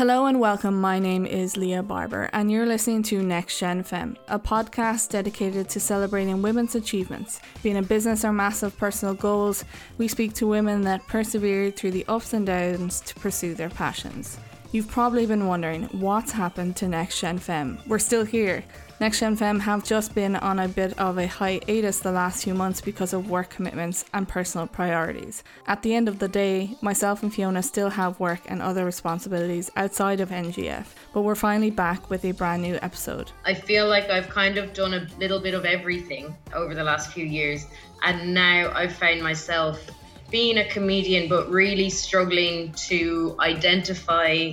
Hello and welcome. My name is Leah Barber, and you're listening to Next Gen Femme, a podcast dedicated to celebrating women's achievements. Being a business or massive personal goals, we speak to women that persevered through the ups and downs to pursue their passions. You've probably been wondering what's happened to Next Gen Femme. We're still here. Next Gen Femme have just been on a bit of a hiatus the last few months because of work commitments and personal priorities. At the end of the day, myself and Fiona still have work and other responsibilities outside of NGF, but we're finally back with a brand new episode. I feel like I've kind of done a little bit of everything over the last few years, and now I've found myself being a comedian, but really struggling to identify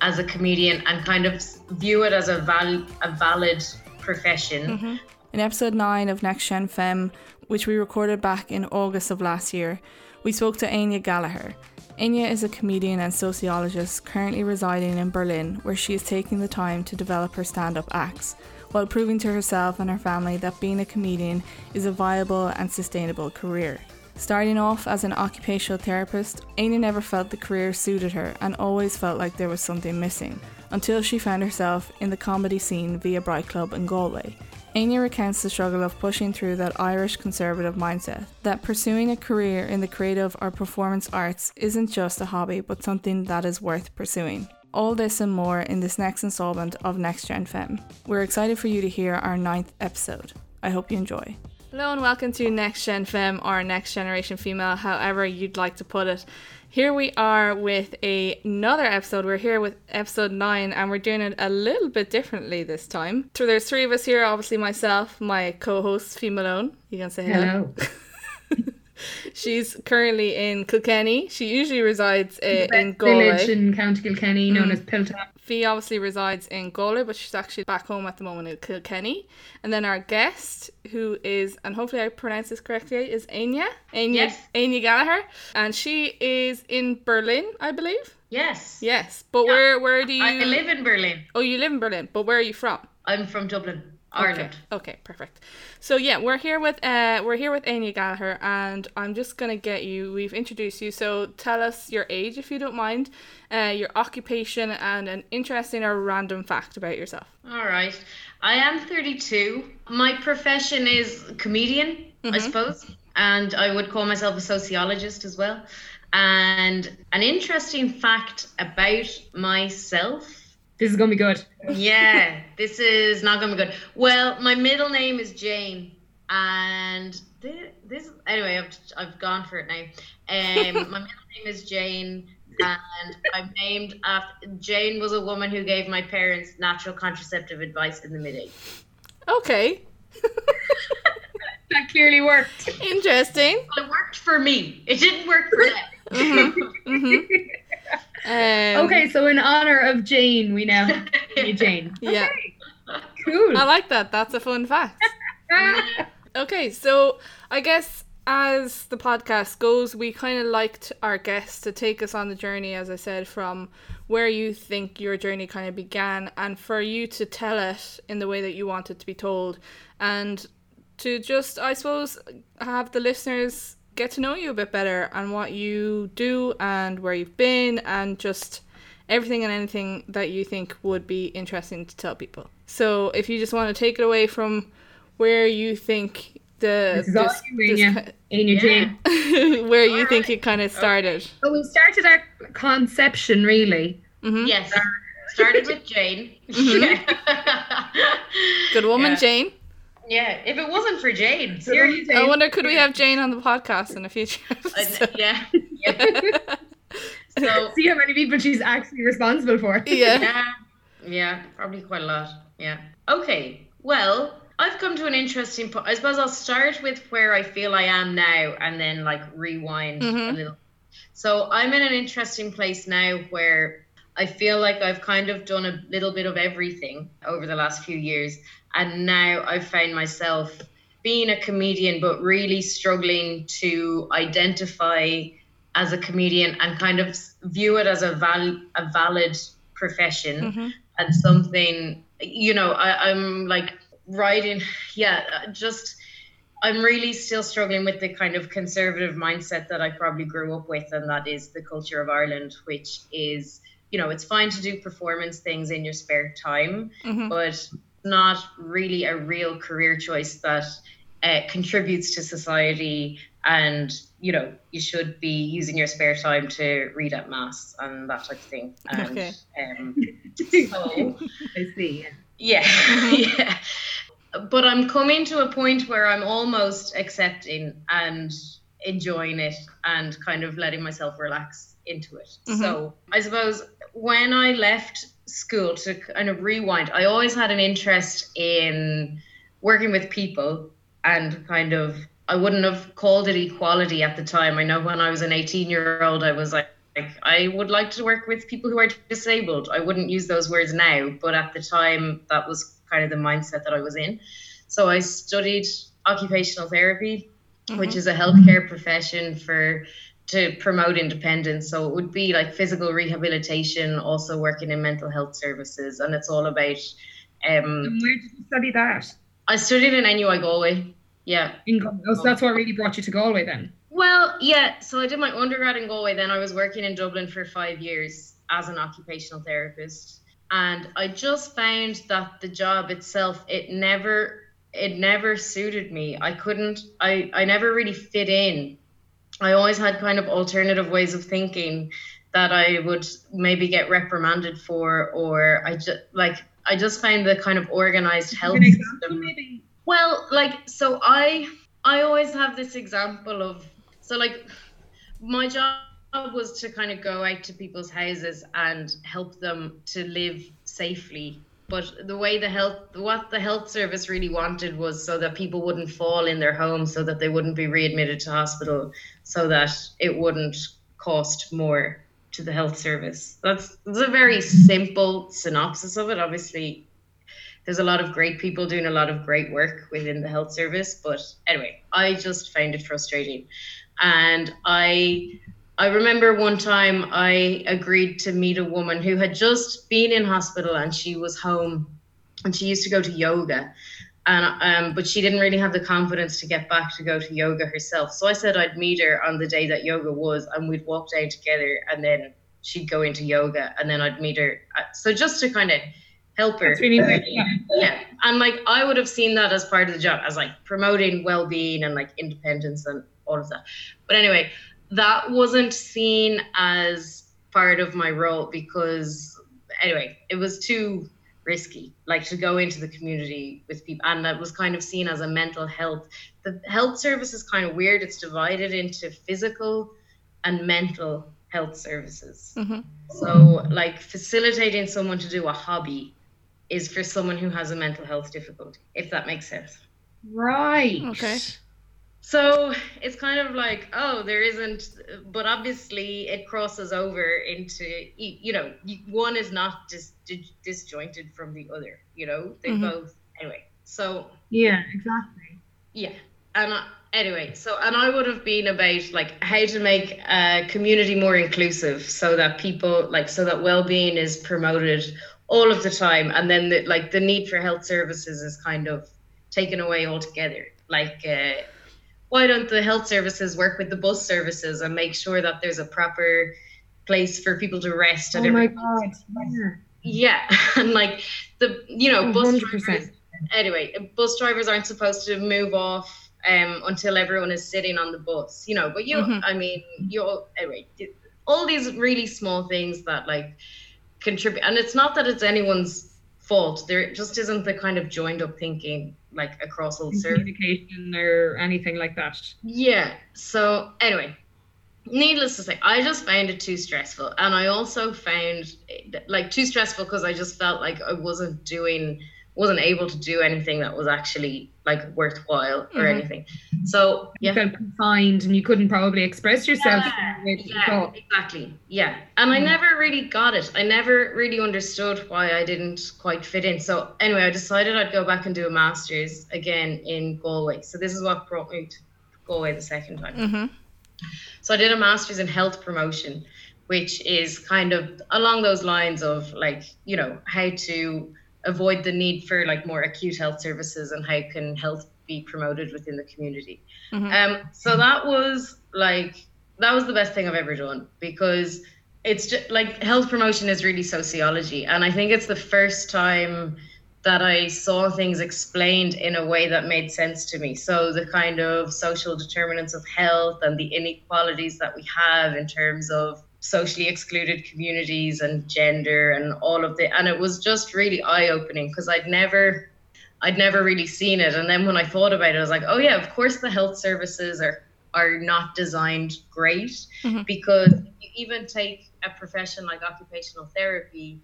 as a comedian and kind of view it as a, val- a valid profession. Mm-hmm. In episode 9 of Next Gen Femme, which we recorded back in August of last year, we spoke to Anya Gallagher. Anya is a comedian and sociologist currently residing in Berlin, where she is taking the time to develop her stand up acts, while proving to herself and her family that being a comedian is a viable and sustainable career. Starting off as an occupational therapist, Anya never felt the career suited her and always felt like there was something missing, until she found herself in the comedy scene via Bright Club in Galway. Anya recounts the struggle of pushing through that Irish conservative mindset that pursuing a career in the creative or performance arts isn't just a hobby but something that is worth pursuing. All this and more in this next installment of Next Gen Femme. We're excited for you to hear our ninth episode. I hope you enjoy. Hello and welcome to Next Gen Femme or Next Generation Female, however you'd like to put it. Here we are with a, another episode. We're here with episode nine, and we're doing it a little bit differently this time. So there's three of us here. Obviously, myself, my co-host Fee Malone. You can say hello. hello. She's currently in Kilkenny. She usually resides uh, in Galway. Village in County Kilkenny, known mm. as Piltown. Fee obviously resides in Galway, but she's actually back home at the moment in Kilkenny. And then our guest, who is, and hopefully I pronounce this correctly, is Anya. Anya, yes. Anya Gallagher. And she is in Berlin, I believe. Yes. Yes. But yeah. where where do you I live in Berlin. Oh, you live in Berlin. But where are you from? I'm from Dublin. Ireland. Okay. okay, perfect. So yeah, we're here with uh we're here with Anya Gallagher and I'm just gonna get you we've introduced you, so tell us your age if you don't mind, uh your occupation and an interesting or random fact about yourself. Alright. I am thirty two. My profession is comedian, mm-hmm. I suppose. And I would call myself a sociologist as well. And an interesting fact about myself this is gonna be good. yeah, this is not gonna be good. Well, my middle name is Jane, and this, this anyway, I've I've gone for it now. Um, my middle name is Jane, and I'm named after Jane was a woman who gave my parents natural contraceptive advice in the mid '80s. Okay. that clearly worked. Interesting. It worked for me. It didn't work for them. Mm-hmm. Mm-hmm. Um, okay, so in honor of Jane, we now have Jane. Yeah. Okay. Cool. I like that. That's a fun fact. okay, so I guess as the podcast goes, we kind of liked our guests to take us on the journey, as I said, from where you think your journey kind of began, and for you to tell it in the way that you want it to be told, and to just, I suppose, have the listeners get to know you a bit better and what you do and where you've been and just everything and anything that you think would be interesting to tell people. So if you just want to take it away from where you think the this is this, you, this, yeah. where you right. think it kind of started. Okay. So we started our conception really. Mm-hmm. Yes. Started with Jane. Mm-hmm. Good woman, yeah. Jane. Yeah, if it wasn't for Jane, seriously. I wonder could we have Jane on the podcast in a future episode? yeah. yeah. so see how many people she's actually responsible for. Yeah. yeah. Yeah, probably quite a lot. Yeah. Okay. Well, I've come to an interesting point. I suppose I'll start with where I feel I am now and then like rewind mm-hmm. a little. So I'm in an interesting place now where I feel like I've kind of done a little bit of everything over the last few years and now I've found myself being a comedian, but really struggling to identify as a comedian and kind of view it as a val- a valid profession mm-hmm. and something you know I, i'm like writing yeah just i'm really still struggling with the kind of conservative mindset that i probably grew up with and that is the culture of ireland which is you know, it's fine to do performance things in your spare time, mm-hmm. but not really a real career choice that uh, contributes to society and you know you should be using your spare time to read at mass and that type of thing and okay. um, so, i see yeah mm-hmm. yeah but i'm coming to a point where i'm almost accepting and enjoying it and kind of letting myself relax into it mm-hmm. so i suppose when i left school to kind of rewind i always had an interest in working with people and kind of I wouldn't have called it equality at the time. I know when I was an 18 year old, I was like, I would like to work with people who are disabled. I wouldn't use those words now, but at the time, that was kind of the mindset that I was in. So I studied occupational therapy, mm-hmm. which is a healthcare profession for to promote independence. So it would be like physical rehabilitation, also working in mental health services, and it's all about. Um, where did you study that? I studied in NUI Galway. Yeah. In, oh, so that's what really brought you to Galway then? Well, yeah. So I did my undergrad in Galway. Then I was working in Dublin for five years as an occupational therapist. And I just found that the job itself, it never it never suited me. I couldn't I, I never really fit in. I always had kind of alternative ways of thinking that I would maybe get reprimanded for or I just like I just find the kind of organized health system. Maybe? Well, like so I I always have this example of so like my job was to kind of go out to people's houses and help them to live safely but the way the health what the health service really wanted was so that people wouldn't fall in their homes so that they wouldn't be readmitted to hospital so that it wouldn't cost more to the health service. That's, that's a very simple synopsis of it. Obviously there's a lot of great people doing a lot of great work within the health service but anyway i just found it frustrating. And i i remember one time i agreed to meet a woman who had just been in hospital and she was home and she used to go to yoga and um, but she didn't really have the confidence to get back to go to yoga herself so i said i'd meet her on the day that yoga was and we'd walk down together and then she'd go into yoga and then i'd meet her so just to kind of helper. That's really. Yeah. yeah. And like I would have seen that as part of the job, as like promoting well being and like independence and all of that. But anyway, that wasn't seen as part of my role because anyway, it was too risky, like to go into the community with people. And that was kind of seen as a mental health. The health service is kind of weird. It's divided into physical and mental health services. Mm-hmm. So, like facilitating someone to do a hobby is for someone who has a mental health difficulty, if that makes sense. Right. Okay. So it's kind of like, oh, there isn't, but obviously it crosses over into, you know, one is not dis, disjointed from the other, you know, they mm-hmm. both, anyway. So, yeah, exactly. Yeah. And uh, anyway, so, and I would have been about like how to make a community more inclusive so that people, like, so that well being is promoted all of the time and then the, like the need for health services is kind of taken away altogether like uh, why don't the health services work with the bus services and make sure that there's a proper place for people to rest oh my god yeah and like the you know 100%. bus drivers anyway bus drivers aren't supposed to move off um until everyone is sitting on the bus you know but you mm-hmm. i mean you anyway all these really small things that like contribute and it's not that it's anyone's fault. There just isn't the kind of joined up thinking like across all communication or anything like that. Yeah. So anyway needless to say i just found it too stressful. And i also found like too stressful because i just felt like i wasn't doing wasn't able to do anything that was actually like worthwhile or mm-hmm. anything. So yeah. you felt confined and you couldn't probably express yourself. Yeah, yeah exactly. Yeah, and mm-hmm. I never really got it. I never really understood why I didn't quite fit in. So anyway, I decided I'd go back and do a master's again in Galway. So this is what brought me to Galway the second time. Mm-hmm. So I did a master's in health promotion, which is kind of along those lines of like you know how to avoid the need for like more acute health services and how can health be promoted within the community. Mm-hmm. Um, so that was like that was the best thing I've ever done because it's just like health promotion is really sociology and i think it's the first time that i saw things explained in a way that made sense to me so the kind of social determinants of health and the inequalities that we have in terms of socially excluded communities and gender and all of the and it was just really eye-opening because i'd never i'd never really seen it and then when i thought about it i was like oh yeah of course the health services are are not designed great mm-hmm. because you even take a profession like occupational therapy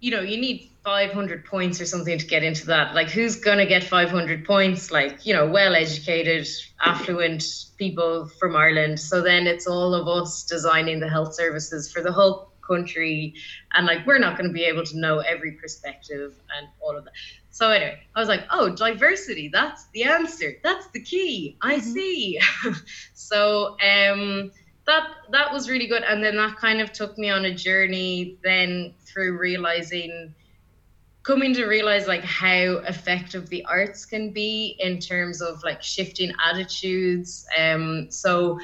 you know you need 500 points or something to get into that. Like who's going to get 500 points? Like you know well educated affluent people from ireland. So then it's all of us designing the health services for the whole country. And like we're not going to be able to know every perspective and all of that. So anyway i was like oh diversity that's the answer. That's the key. I mm-hmm. see. So um that that was really good. And then that kind of took me on a journey then through realizing coming to realize like how effective the arts can be in terms of like shifting attitudes. Um so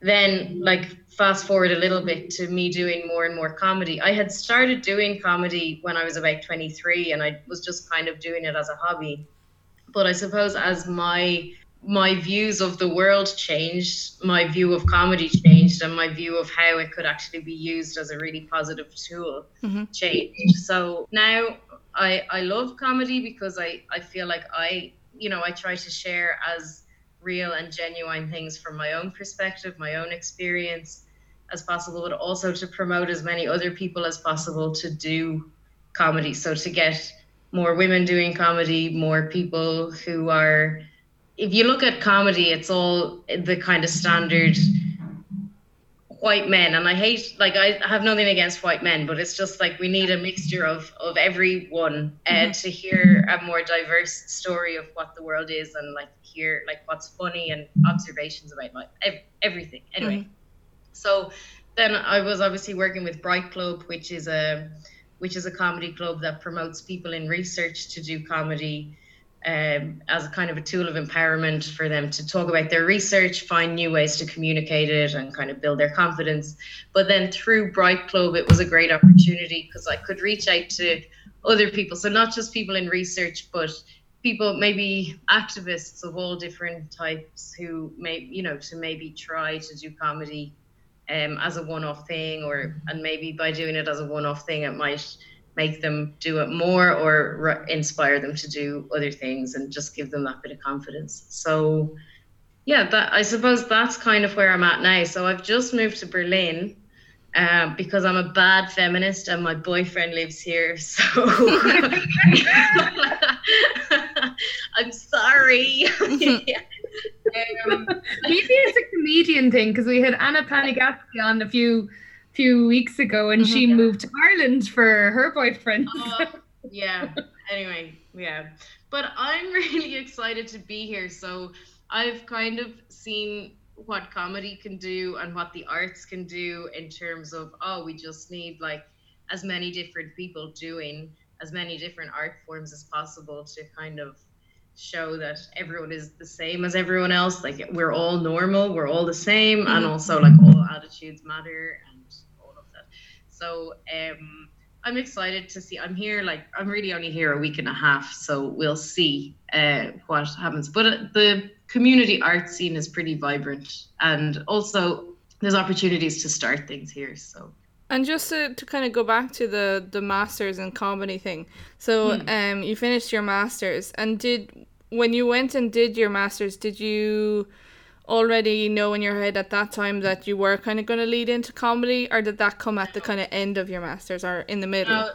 then like fast forward a little bit to me doing more and more comedy. I had started doing comedy when i was about 23 and i was just kind of doing it as a hobby. But i suppose as my my views of the world changed, my view of comedy changed, and my view of how it could actually be used as a really positive tool mm-hmm. changed. So now I I love comedy because I I feel like I you know I try to share as real and genuine things from my own perspective, my own experience as possible, but also to promote as many other people as possible to do comedy. So to get more women doing comedy, more people who are if you look at comedy, it's all the kind of standard white men and i hate like i have nothing against white men but it's just like we need a mixture of of everyone uh, mm-hmm. to hear a more diverse story of what the world is and like hear like what's funny and observations about life ev- everything anyway mm-hmm. so then i was obviously working with bright club which is a which is a comedy club that promotes people in research to do comedy um, as a kind of a tool of empowerment for them to talk about their research, find new ways to communicate it, and kind of build their confidence. But then through Bright Club, it was a great opportunity because I could reach out to other people. So not just people in research, but people, maybe activists of all different types who may, you know, to maybe try to do comedy um, as a one-off thing, or and maybe by doing it as a one-off thing, it might make them do it more or re- inspire them to do other things and just give them that bit of confidence. So, yeah, that I suppose that's kind of where I'm at now. So I've just moved to Berlin. Uh, because I'm a bad feminist and my boyfriend lives here, so I'm sorry. yeah. um, Maybe it's a comedian thing because we had Anna Panigatsky on a few few weeks ago and mm-hmm, she yeah. moved to Ireland for her boyfriend. Uh, yeah. Anyway, yeah. But I'm really excited to be here. So I've kind of seen what comedy can do and what the arts can do in terms of, oh, we just need like as many different people doing as many different art forms as possible to kind of show that everyone is the same as everyone else like we're all normal we're all the same mm-hmm. and also like all attitudes matter so um, I'm excited to see. I'm here, like I'm really only here a week and a half, so we'll see uh, what happens. But uh, the community art scene is pretty vibrant, and also there's opportunities to start things here. So. And just to, to kind of go back to the the masters and comedy thing. So hmm. um you finished your masters and did when you went and did your masters, did you already know in your head at that time that you were kind of going to lead into comedy, or did that come at the kind of end of your masters or in the middle? Uh,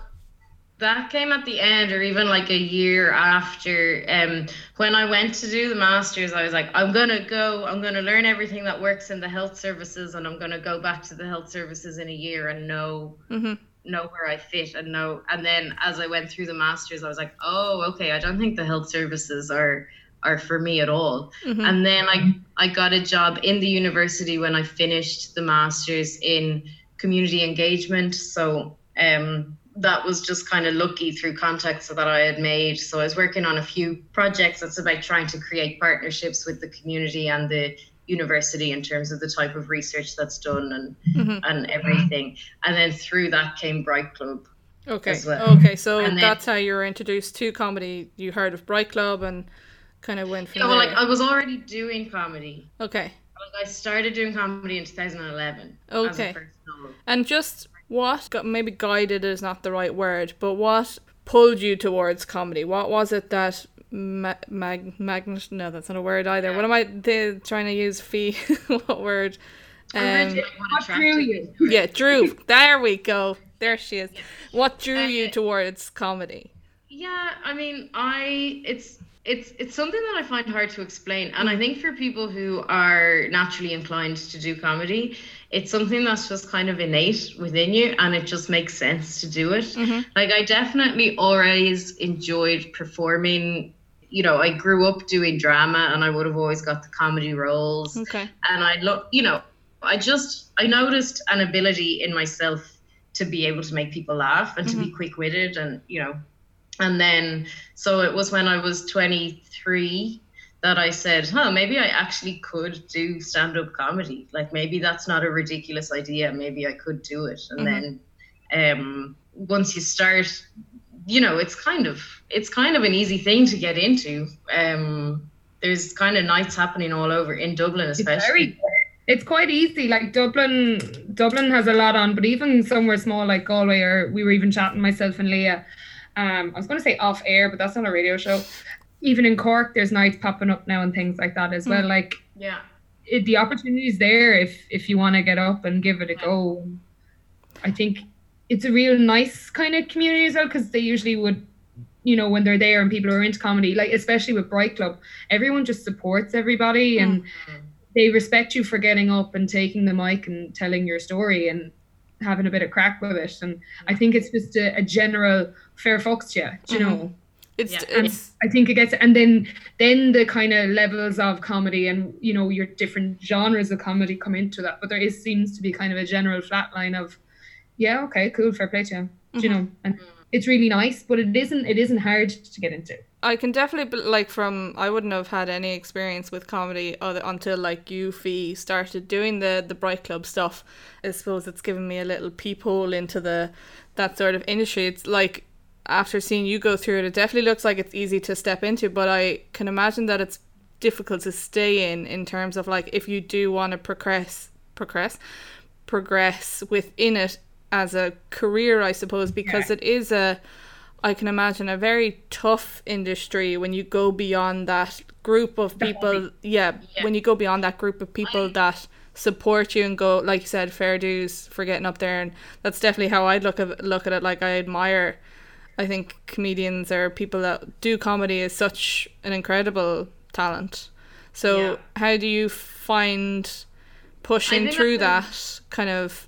that came at the end, or even like a year after. Um, when I went to do the masters, I was like, I'm gonna go. I'm gonna learn everything that works in the health services, and I'm gonna go back to the health services in a year and know. Mm-hmm know where I fit and know and then as I went through the masters I was like oh okay I don't think the health services are are for me at all. Mm-hmm. And then I I got a job in the university when I finished the masters in community engagement. So um, that was just kind of lucky through contacts that I had made. So I was working on a few projects that's about trying to create partnerships with the community and the university in terms of the type of research that's done and mm-hmm. and everything. And then through that came Bright Club. Okay. Well. Okay, so then, that's how you were introduced to comedy. You heard of Bright Club and kind of went from yeah, well, like I was already doing comedy. Okay. I started doing comedy in 2011. Okay. And just what got maybe guided is not the right word, but what pulled you towards comedy? What was it that ma- mag magnet? No, that's not a word either. Yeah. What am I they, trying to use? Fee? what word? Um, what drew you? yeah, drew. There we go. There she is. What drew uh, you towards comedy? Yeah, I mean, I it's it's it's something that I find hard to explain, and I think for people who are naturally inclined to do comedy, it's something that's just kind of innate within you, and it just makes sense to do it. Mm-hmm. Like I definitely always enjoyed performing. You know, I grew up doing drama, and I would have always got the comedy roles. Okay. And I look, you know, I just I noticed an ability in myself to be able to make people laugh and mm-hmm. to be mm-hmm. quick witted and you know and then, so it was when I was 23 that I said, huh, maybe I actually could do stand up comedy. Like maybe that's not a ridiculous idea. Maybe I could do it. And mm-hmm. then um, once you start, you know, it's kind of it's kind of an easy thing to get into. Um, there's kind of nights happening all over in Dublin, especially. It's, very, it's quite easy. Like Dublin, Dublin has a lot on, but even somewhere small like Galway, or we were even chatting myself and Leah um, I was going to say off air, but that's not a radio show. Even in Cork, there's nights popping up now and things like that as well. Hmm. Like, yeah, it, the opportunity is there if if you want to get up and give it a go. I think it's a real nice kind of community as well because they usually would you know when they're there and people are into comedy like especially with bright club everyone just supports everybody and mm-hmm. they respect you for getting up and taking the mic and telling your story and having a bit of crack with it and i think it's just a, a general fair fucks you, you mm-hmm. know. It's, yeah. it's I think it gets and then then the kind of levels of comedy and you know your different genres of comedy come into that but there is seems to be kind of a general flat line of yeah okay cool fair play to you, mm-hmm. you know and it's really nice but it isn't it isn't hard to get into I can definitely like from I wouldn't have had any experience with comedy other, until like you Fee started doing the the Bright Club stuff. I suppose it's given me a little peephole into the that sort of industry. It's like after seeing you go through it, it definitely looks like it's easy to step into, but I can imagine that it's difficult to stay in in terms of like if you do want to progress progress progress within it as a career I suppose because yeah. it is a I can imagine a very tough industry when you go beyond that group of people yeah, yeah. when you go beyond that group of people that support you and go like you said fair dues for getting up there and that's definitely how I'd look at look at it like I admire I think comedians or people that do comedy is such an incredible talent. So yeah. how do you find pushing through that kind of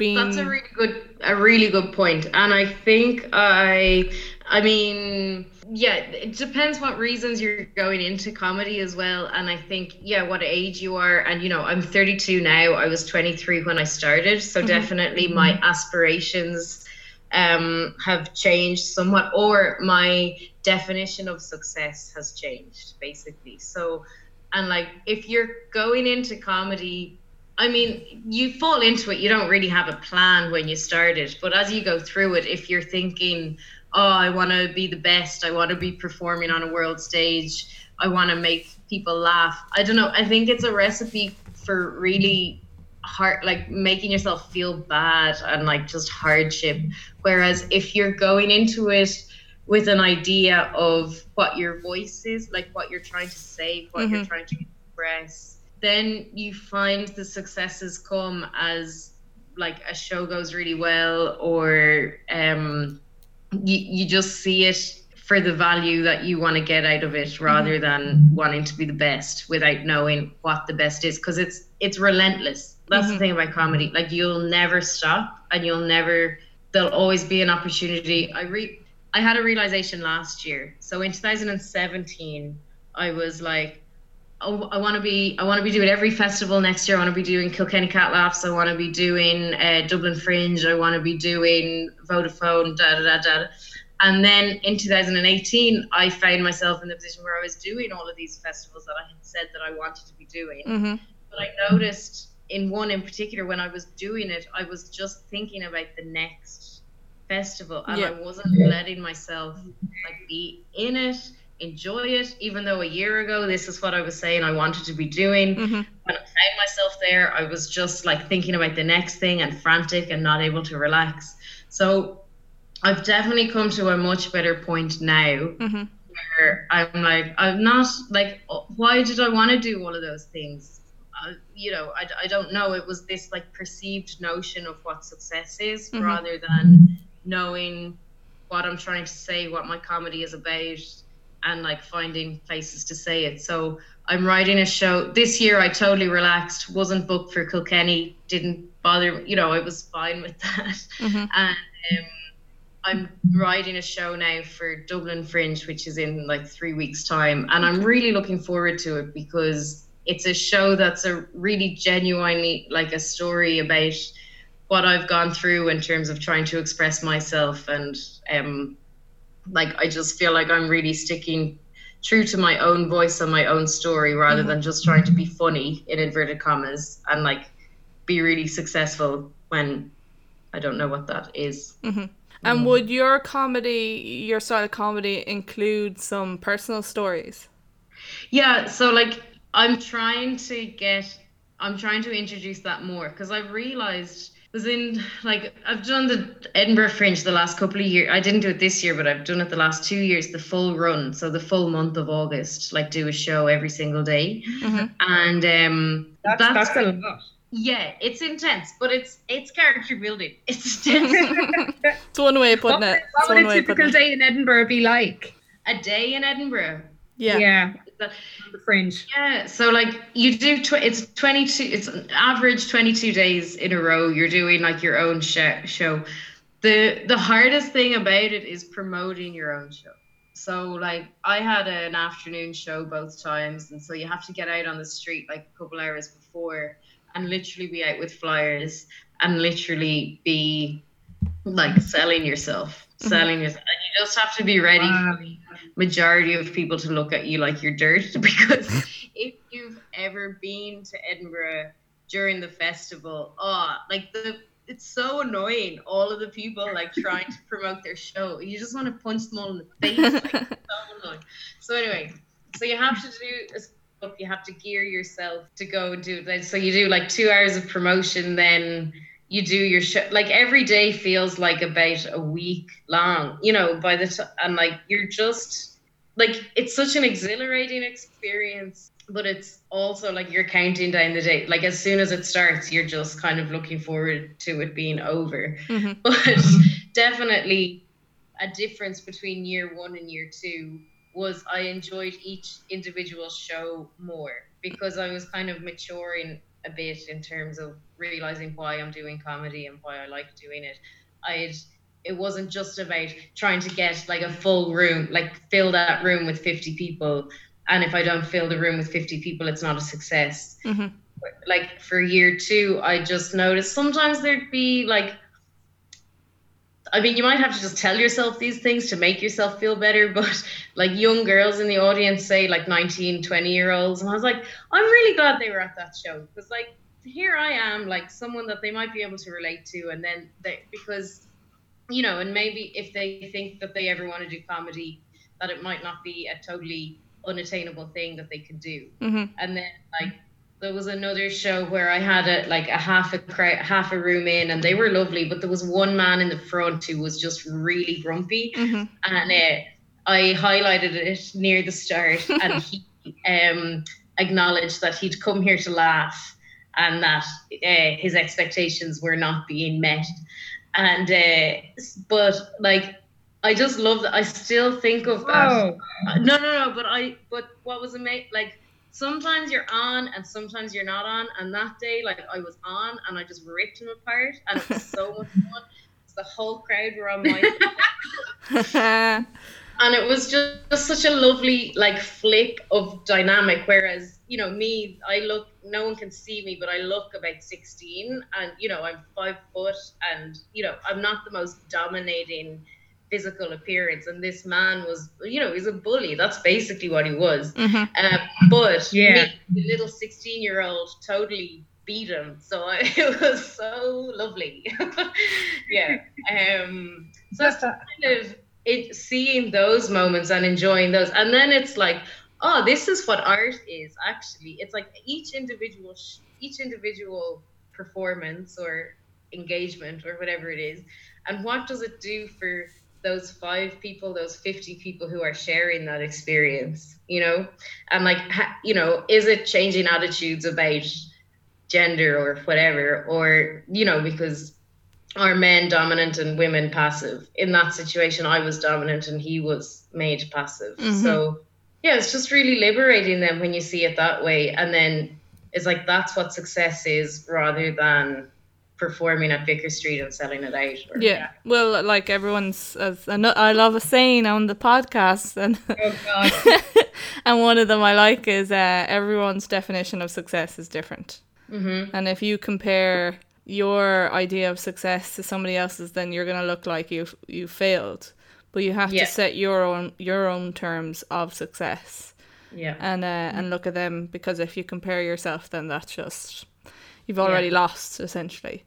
being That's a really good a really good. And I think I I mean yeah, it depends what reasons you're going into comedy as well. And I think, yeah, what age you are. And, you know, I'm 32 now. I was 23 when I started. So mm-hmm. definitely my aspirations um, have changed somewhat, or my definition of success has changed, basically. So, and like if you're going into comedy, I mean, you fall into it, you don't really have a plan when you start it, but as you go through it, if you're thinking, oh, I want to be the best, I want to be performing on a world stage, I want to make people laugh, I don't know, I think it's a recipe for really hard like making yourself feel bad and like just hardship whereas if you're going into it with an idea of what your voice is like what you're trying to say what mm-hmm. you're trying to express then you find the successes come as like a show goes really well or um you, you just see it for the value that you want to get out of it rather mm-hmm. than wanting to be the best without knowing what the best is because it's it's relentless that's mm-hmm. the thing about comedy. Like you'll never stop and you'll never there'll always be an opportunity. I re I had a realization last year. So in 2017, I was like, I want to be I want to be doing every festival next year. I want to be doing Kilkenny Cat Laughs. I want to be doing uh, Dublin Fringe. I want to be doing Vodafone. Da da da da. And then in 2018, I found myself in the position where I was doing all of these festivals that I had said that I wanted to be doing. Mm-hmm. But I noticed in one in particular, when I was doing it, I was just thinking about the next festival and Yeah. I wasn't letting myself like be in it, enjoy it, even though a year ago this is what I was saying I wanted to be doing. Mm-hmm. When I found myself there, I was just like thinking about the next thing and frantic and not able to relax. So I've definitely come to a much better point now Mm-hmm. where I'm like, I'm not like, why did I want to do all of those things? Uh, you know, I, I don't know. It was this like perceived notion of what success is Mhm. rather than knowing what I'm trying to say, what my comedy is about, and like finding places to say it. So I'm writing a show this year. I totally relaxed, wasn't booked for Kilkenny, didn't bother. You know, I was fine with that Mm-hmm. and um, I'm writing a show now for Dublin Fringe, which is in like three weeks' time, and I'm really looking forward to it because it's a show that's a really genuinely like a story about what I've gone through in terms of trying to express myself, and um, like I just feel like I'm really sticking true to my own voice and my own story rather Mhm. than just trying to be funny in inverted commas and like be really successful when I don't know what that is. Mm-hmm. And would your comedy, your style of comedy, include some personal stories? Yeah, so like I'm trying to get I'm trying to introduce that more because I've realized was in like I've done the Edinburgh Fringe the last couple of years. I didn't do it this year, but I've done it the last two years, the full run, so the full month of August, like do a show every single day. Mm-hmm. And um That's, that's, a lot. yeah, it's intense, but it's it's character building. It's intense. it's one way of putting What, it. what It's would a way of putting typical day in Edinburgh be like? a day in Edinburgh. Yeah. Yeah, The fringe. Yeah, so like you do, tw- it's 22, it's an average 22 days in a row. You're doing like your own sh- show. The the hardest thing about it is promoting your own show. So like I had an afternoon show both times, and so you have to get out on the street like a couple hours before and literally be out with flyers and literally be like selling yourself, selling mm-hmm. yourself. And you just have to be ready Wow. for the majority of people to look at you like you're dirt because if you've ever been to Edinburgh during the festival, oh, like the it's so annoying. All of the people like trying to promote their show. You just want to punch them all in the face. Like, so. So anyway, so you have to do you have to gear yourself to go and do it. So you do like two hours of promotion, then you do your show. Like every day feels like about a week long, you know. By the time and like you're just like it's such an exhilarating experience, but it's also like you're counting down the day. Like as soon as it starts, you're just kind of looking forward to it being over. Mhm. But definitely a difference between year one and year two was I enjoyed each individual show more because I was kind of maturing a bit in terms of realizing why I'm doing comedy and why I like doing it. I'd it wasn't just about trying to get like a full room, like fill that room with 50 people. And if I don't fill the room with 50 people, it's not a success Mhm. like for year two, I just noticed sometimes there'd be like, I mean, you might have to just tell yourself these things to make yourself feel better, but like young girls in the audience, say like 19, 20 year olds, and I was like, I'm really glad they were at that show because like here I am, like someone that they might be able to relate to, and then they because you know, and maybe if they think that they ever want to do comedy, that it might not be a totally unattainable thing that they could do Mhm. and then like there was another show where I had a like a half a crowd, half a room in, and they were lovely, but there was one man in the front who was just really grumpy, Mhm. and uh, I highlighted it near the start, and he um, acknowledged that he'd come here to laugh, and that uh, his expectations were not being met, and uh, but like. I just love that. I still think of that. Uh, No, no, no. But I, but what was amazing, like sometimes you're on and sometimes you're not on. And that day, like I was on and I just ripped him apart, and it was so much fun. The whole crowd were on my, and it was just, just such a lovely like flip of dynamic. Whereas you know me, I look, no one can see me, but I look about sixteen, and you know I'm five foot, and you know I'm not the most dominating physical appearance and this man was you know he's a bully. That's basically what he was. Mhm. um, but Yeah. me, the little 16 year old totally beat him. So I, it was so lovely. Yeah. Um so it's kind of it seeing those moments and enjoying those. And then it's like oh this is what art is actually. It's like each individual sh- each individual performance or engagement or whatever it is. And what does it do for those five people those 50 people who are sharing that experience you know? And like you know is it changing attitudes about gender or whatever? Or you know because are men dominant and women passive? In that situation i was dominant and he was made passive. Mhm. so yeah it's just really liberating them when you see it that way. And then it's like that's what success is rather than performing at Vicar Street and selling it out or, Yeah. Well, like everyone's, as I love a saying on the podcast, and Oh and one of them I like is uh, everyone's definition of success is different. Mhm. And if you compare your idea of success to somebody else's, then you're gonna look like you you failed. But you have Yeah. to set your own your own terms of success yeah and uh, and look at them because if you compare yourself, then that's just you've already lost essentially.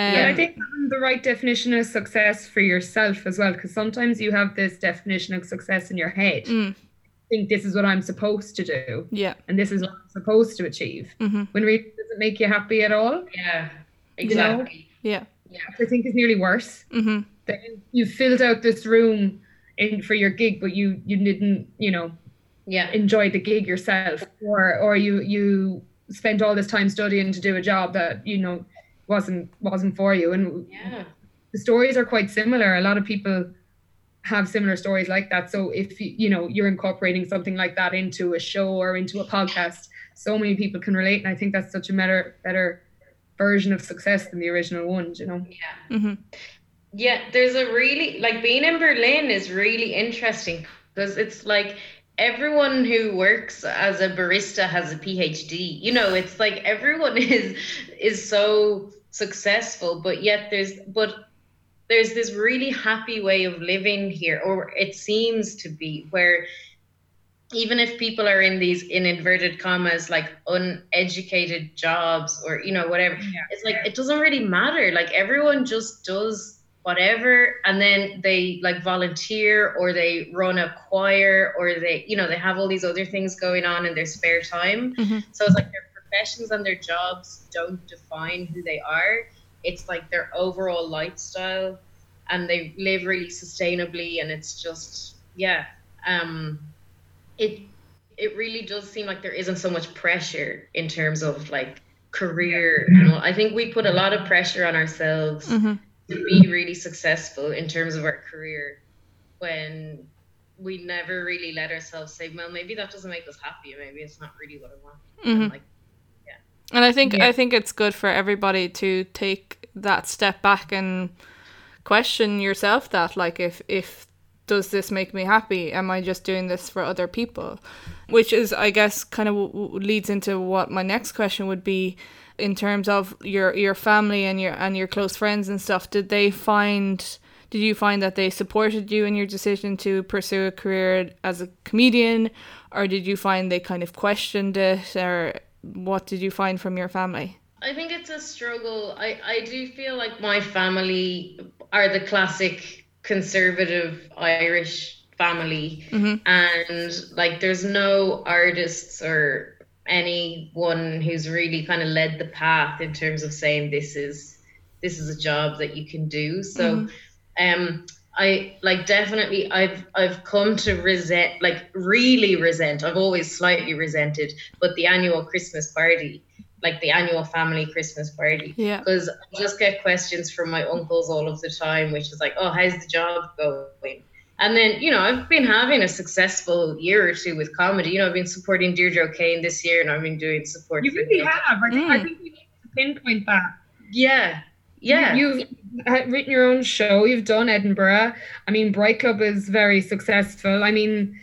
Um, And I think the right definition of success for yourself as well, because sometimes you have this definition of success in your head. Mm. Think this is what I'm supposed to do, yeah. and this is what I'm supposed to achieve. hmm When really it doesn't make you happy at all, yeah exactly Yeah. Yeah. I think is nearly worse. hmm Then you filled out this room in for your gig, but you you didn't, you know, yeah enjoy the gig yourself, or or you you spent all this time studying to do a job that you know wasn't wasn't for you, and yeah the stories are quite similar. A lot of people have similar stories like that. So if you you know you're incorporating something like that into a show or into a podcast, so many people can relate, and I think that's such a better better version of success than the original one. You know. yeah hmm Yeah, there's a really like being in Berlin is really interesting because it's like everyone who works as a barista has a PhD. You know, it's like everyone is is so successful, but yet there's but there's this really happy way of living here, or it seems to be, where even if people are in these in inverted commas like uneducated jobs or you know whatever it's like it doesn't really matter. Like everyone just does whatever and then they like volunteer or they run a choir or they you know they have all these other things going on in their spare time. Mhm. so it's like their professions and their jobs don't define who they are. It's like their overall lifestyle and they live really sustainably and it's just yeah um it it really does seem like there isn't so much pressure in terms of like career you know i think we put a lot of pressure on ourselves hmm to be really successful in terms of our career when we never really let ourselves say well maybe that doesn't make us happy maybe it's not really what i want. Mhm. And, like And I think Yeah. I think it's good for everybody to take that step back and question yourself that like if if does this make me happy? Am i just doing this for other people? Which is i guess kind of w- w- leads into what my next question would be in terms of your your family and your and your close friends and stuff. Did they find did you find that they supported you in your decision to pursue a career as a comedian? Or did you find they kind of questioned it or what did you find from your family I think it's a struggle. I, I do feel like my family are the classic conservative Irish family. Mhm. And like there's no artists or anyone who's really kind of led the path in terms of saying this is this is a job that you can do. So um I like definitely I've I've come to resent like really resent. I've always slightly resented, but the annual Christmas party, like the annual family Christmas party. yeah Because I just get questions from my uncles all of the time, which is like, oh, how's the job going? And then, you know, I've been having a successful year or two with comedy. You know, I've been supporting Deirdre O'Kane this year and I've been doing support. You really have. I think, I Mm. think we need to pinpoint that. Yeah. Yeah. You've written your own show. You've done Edinburgh. I mean, Bright Club is very successful. I mean,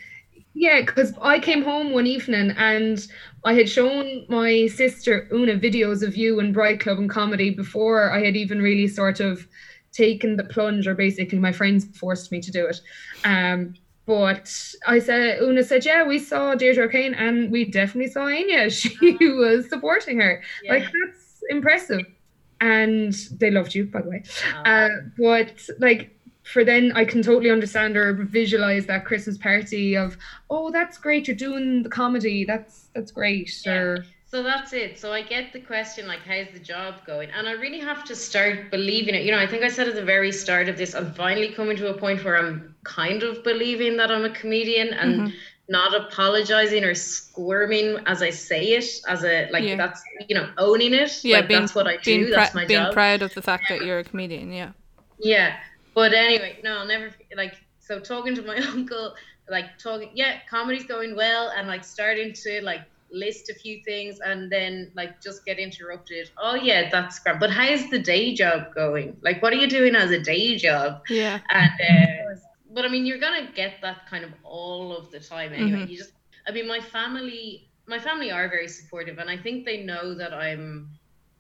yeah, because I came home one evening and I had shown my sister Una videos of you in Bright Club and comedy before I had even really sort of taken the plunge, or basically my friends forced me to do it. Um, but I said, Una said, yeah, we saw Deirdre O'Kane and we definitely saw Anya. She was supporting her. Yeah. Like, that's impressive. And they loved you, by the way. Oh. Uh, but like, for then I can totally understand or visualize that Christmas party of, oh, that's great, you're doing the comedy, that's that's great. Yeah. Or so that's it. So I get the question like, how's the job going? And I really have to start believing it. You know, I think I said at the very start of this, I'm finally coming to a point where I'm kind of believing that I'm a comedian and mm-hmm. Not apologizing or squirming as I say it, as a like yeah. that's you know owning it. Yeah, like being, that's what I do. that's my job. being job. proud of the fact that you're a comedian. Yeah. Yeah, but anyway, no, I'll never like so talking to my uncle, like talking. Yeah, comedy's going well, and like starting to like list a few things and then like just get interrupted. Oh yeah, that's great. But how's the day job going? Like, what are you doing as a day job? Yeah. And uh, but I mean, you're gonna get that kind of all of the time anyway. Mm-hmm. You just, I mean, my family, my family are very supportive, and I think they know that I'm,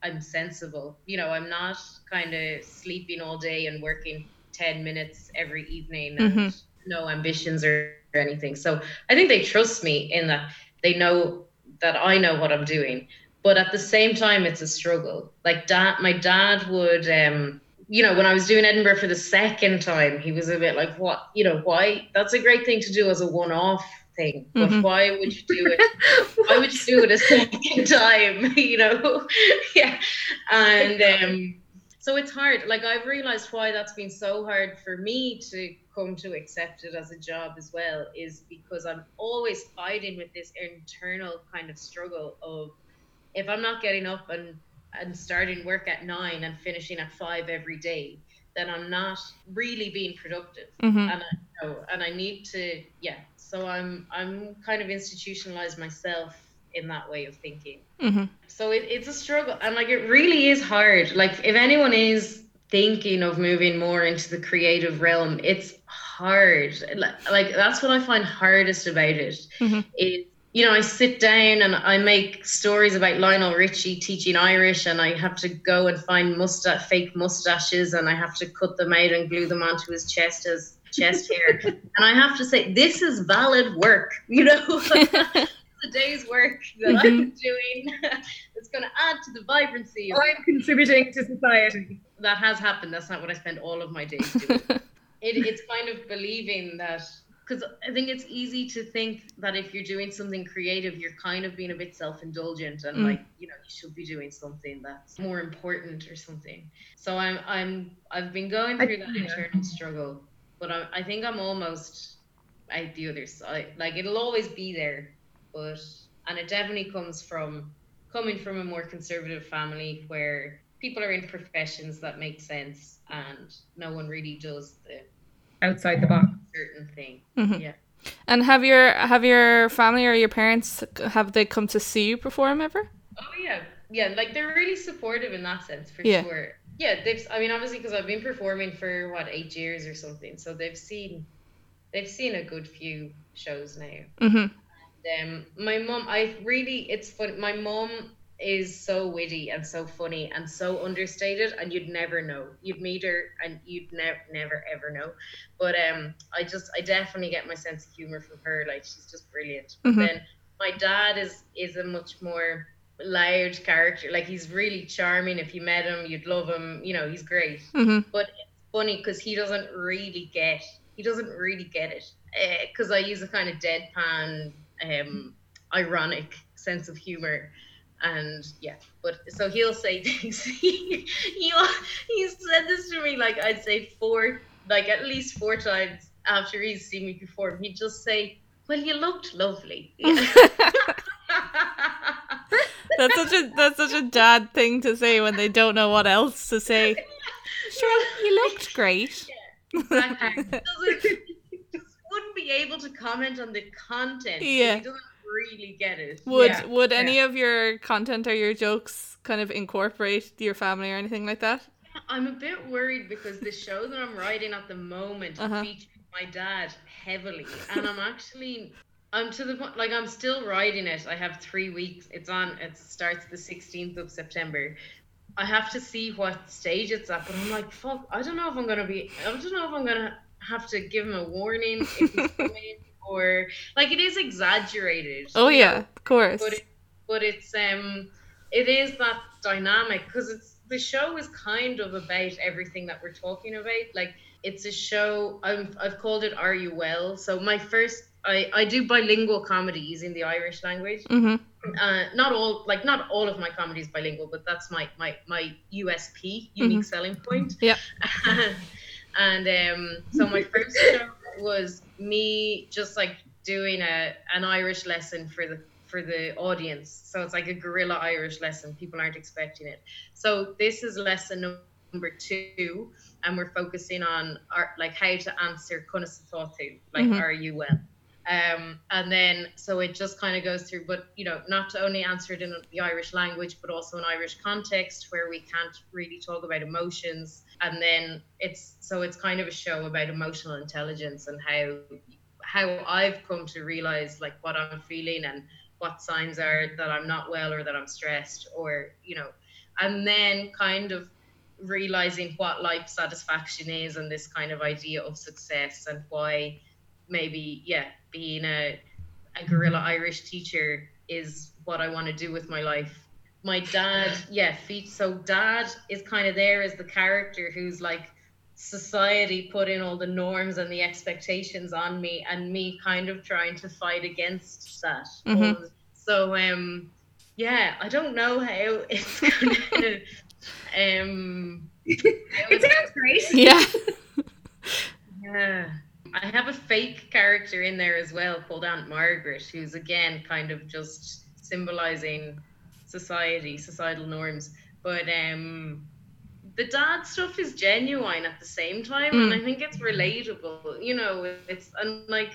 I'm sensible. You know, I'm not kind of sleeping all day and working ten minutes every evening and mm-hmm. no ambitions or anything. So I think they trust me in that they know that I know what I'm doing. But at the same time, it's a struggle. Like dad, my dad would, um, you know, when I was doing Edinburgh for the second time, he was a bit like, "What? You know, why? That's a great thing to do as a one-off thing, but mm-hmm. why would you do it? why would you do it a second time? you know, yeah." And um, so it's hard. Like I've realized why that's been so hard for me to come to accept it as a job as well is because I'm always fighting with this internal kind of struggle of if I'm not getting up and and starting work at nine and finishing at five every day, then I'm not really being productive. Mm-hmm. And I you know, and I need to yeah. So I'm I'm kind of institutionalized myself in that way of thinking. Mm-hmm. So it, it's a struggle and like it really is hard. Like if anyone is thinking of moving more into the creative realm, it's hard. Like that's what I find hardest about it. Mm-hmm. Is you know I sit down and I make stories about Lionel Richie teaching Irish, and I have to go and find mustache, fake mustaches, and I have to cut them out and glue them onto his chest as chest hair. and I have to say this is valid work. You know. the day's work that mm-hmm. I'm doing that's going to add to the vibrancy. I'm contributing to society that has happened. That's not what I spend all of my days doing. it, it's kind of believing that because I think it's easy to think that if you're doing something creative, you're kind of being a bit self-indulgent and mm. like you know you should be doing something that's more important or something. So I'm I'm I've been going through that internal struggle, but I, I think I'm almost at the other side. Like it'll always be there, but and it definitely comes from coming from a more conservative family where people are in professions that make sense and no one really does the outside the box certain thing mm-hmm. yeah and have your have your family or your parents have they come to see you perform ever oh yeah yeah like they're really supportive in that sense for yeah. sure yeah they've i mean obviously because i've been performing for what eight years or something so they've seen they've seen a good few shows now mm-hmm. and, um, my mom i really it's fun my mom is so witty and so funny and so understated and you'd never know. You'd meet her and you'd never never ever know. But um i just i definitely get my sense of humor from her. Like she's just brilliant. Mm-hmm. then my dad is is a much more loud character. Like he's really charming. If you met him you'd love him. You know he's great. Mm-hmm. but it's funny because he doesn't really get he doesn't really get it. Because uh, i use a kind of deadpan um ironic sense of humor and yeah but so he'll say things. He, he he said this to me like i'd say four like at least four times after he's seen me perform. He'd just say well you looked lovely. That's such a that's such a dad thing to say when they don't know what else to say. Sure you looked great. Yeah, exactly. doesn't, just wouldn't be able to comment on the content. Yeah really get it. Would yeah. would any yeah. of your content or your jokes kind of incorporate your family or anything like that? I'm a bit worried because the show that I'm writing at the moment uh-huh. features my dad heavily, and I'm actually I'm to the point like I'm still writing it. I have three weeks. It's on. It starts the 16th of September, I have to see what stage it's at. But I'm like, fuck, I don't know if I'm gonna be. I don't know if I'm gonna have to give him a warning if he's coming or like it is exaggerated. Oh yeah, of course. But it, but it's um, it is that dynamic because it's the show is kind of about everything that we're talking about. Like it's a show. I've I've called it Are You Well? So my first I, I do bilingual comedy using the Irish language. Mm-hmm. Uh, not all like not all of my comedy is bilingual, but that's my my my USP, unique mm-hmm. selling point. Yeah. and um, so my first show was me just like doing a an Irish lesson for the for the audience. So it's like a guerrilla Irish lesson. People aren't expecting it. So this is lesson number two, and we're focusing on our, like how to answer Conas atá tú, like mm-hmm. are you well? Um, and then so it just kind of goes through, but you know, not to only answer it in the Irish language, but also in Irish context where we can't really talk about emotions. And then it's so it's kind of a show about emotional intelligence and how how I've come to realize like what I'm feeling and what signs are that I'm not well or that I'm stressed or you know, and then kind of realizing what life satisfaction is and this kind of idea of success and why maybe yeah being a, a guerrilla irish teacher is what i want to do with my life. My dad yeah feet so dad is kind of there as the character who's like society put in all the norms and the expectations on me and me kind of trying to fight against that. Mm-hmm. so um yeah i don't know how it's gonna um it sounds great. yeah. Yeah I have a fake character in there as well called Aunt Margaret, who's again kind of just symbolizing society, societal norms. But um, the dad stuff is genuine at the same time, mm. and I think it's relatable. You know, it's and like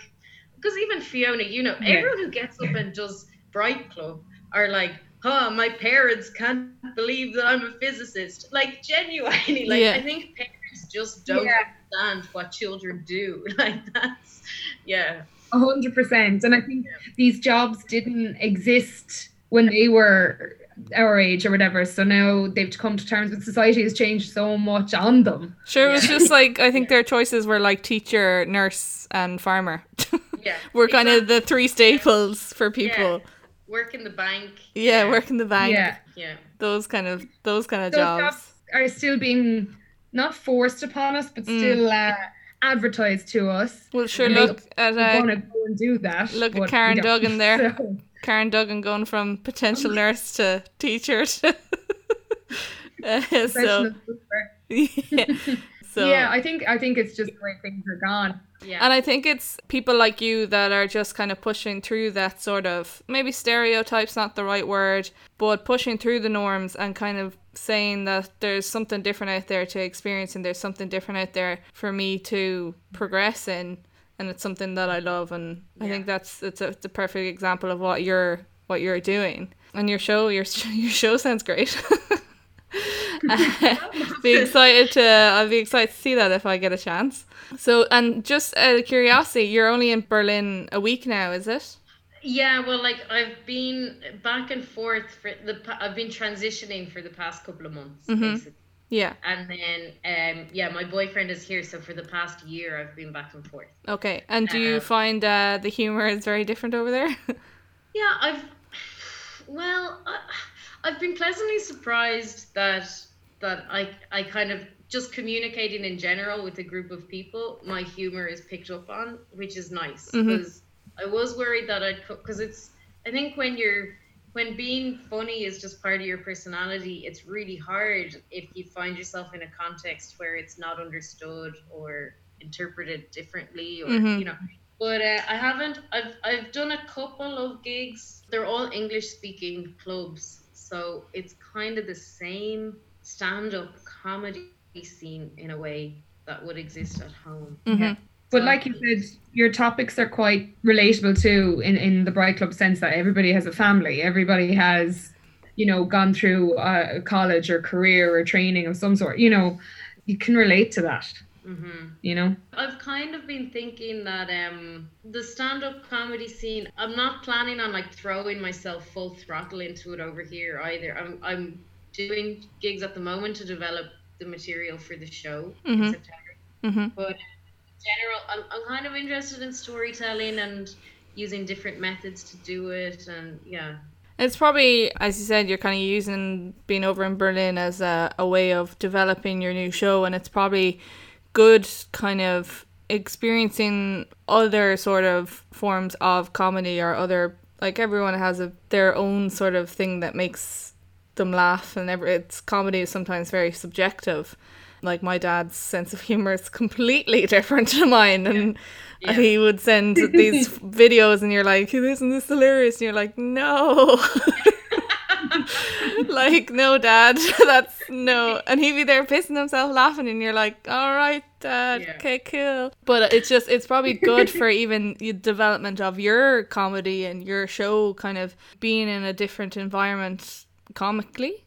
because even Fiona, you know, yeah. everyone who gets up and does Bright Club are like, "Huh, my parents can't believe that I'm a physicist." Like genuinely, like yeah. I think parents just don't. Yeah understand what children do. Like that's yeah. A hundred percent. And I think yeah. these jobs didn't exist when they were our age or whatever. So now they've come to terms with society has changed so much on them. Sure, it was just like I think their choices were like teacher, nurse, and farmer. Yeah, we're kind of the three staples for people. Yeah. Work in the bank. Yeah, yeah, work in the bank. Yeah, yeah. Those kind of those kind of those jobs. jobs are still being not forced upon us, but mm. still uh, advertised to us. Well, sure. Look at uh, want to go and do that. Look at Karen Duggan there. So. Karen Duggan going from potential nurse to teacher. To uh, so, yeah. so yeah, I think I think it's just where things are gone. Yeah. And I think it's people like you that are just kind of pushing through that sort of maybe stereotypes not the right word, but pushing through the norms and kind of saying that there's something different out there to experience and there's something different out there for me to progress in and it's something that I love and yeah. I think that's it's a, it's a perfect example of what you're what you're doing. And your show your your show sounds great. Be excited to I'll be excited to see that if I get a chance. So and just out of curiosity you're only in Berlin a week now is it yeah, well, like I've been back and forth for the. I've been transitioning for the past couple of months, mm-hmm. basically. Yeah. And then, um, yeah, my boyfriend is here, so for the past year, I've been back and forth. Okay, and do you um, find uh, the humor is very different over there? yeah, I've. Well, I, I've been pleasantly surprised that that I I kind of just communicating in general with a group of people, my humor is picked up on, which is nice because. Mm-hmm I was worried that I'd because it's I think when you're when being funny is just part of your personality, it's really hard if you find yourself in a context where it's not understood or interpreted differently or mm-hmm. you know. But uh, I haven't. I've I've done a couple of gigs. They're all English speaking clubs, so it's kind of the same stand up comedy scene in a way that would exist at home. Mm-hmm. But like you said, your topics are quite relatable too, in, in the Bright Club sense that everybody has a family. Everybody has, you know, gone through a college or career or training of some sort. You know, you can relate to that. Mm-hmm. You know, I've kind of been thinking that um the stand-up comedy scene. I'm not planning on like throwing myself full throttle into it over here either. I'm I'm doing gigs at the moment to develop the material for the show Mhm. in September. hmm But in general, I'm, I'm kind of interested in storytelling and using different methods to do it. And yeah, It's probably, as you said, you're kind of using being over in Berlin as a, a way of developing your new show, and it's probably good kind of experiencing other sort of forms of comedy or other like everyone has a their own sort of thing that makes them laugh and every it's comedy is sometimes very subjective like my dad's sense of humor is completely different to mine and Yeah. he would send these videos and you're like isn't this hilarious? And you're like no. Like no dad that's no. And he'd be there pissing himself laughing and you're like all right dad Yeah. okay cool. But it's just it's probably good for even the development of your comedy and your show kind of being in a different environment comically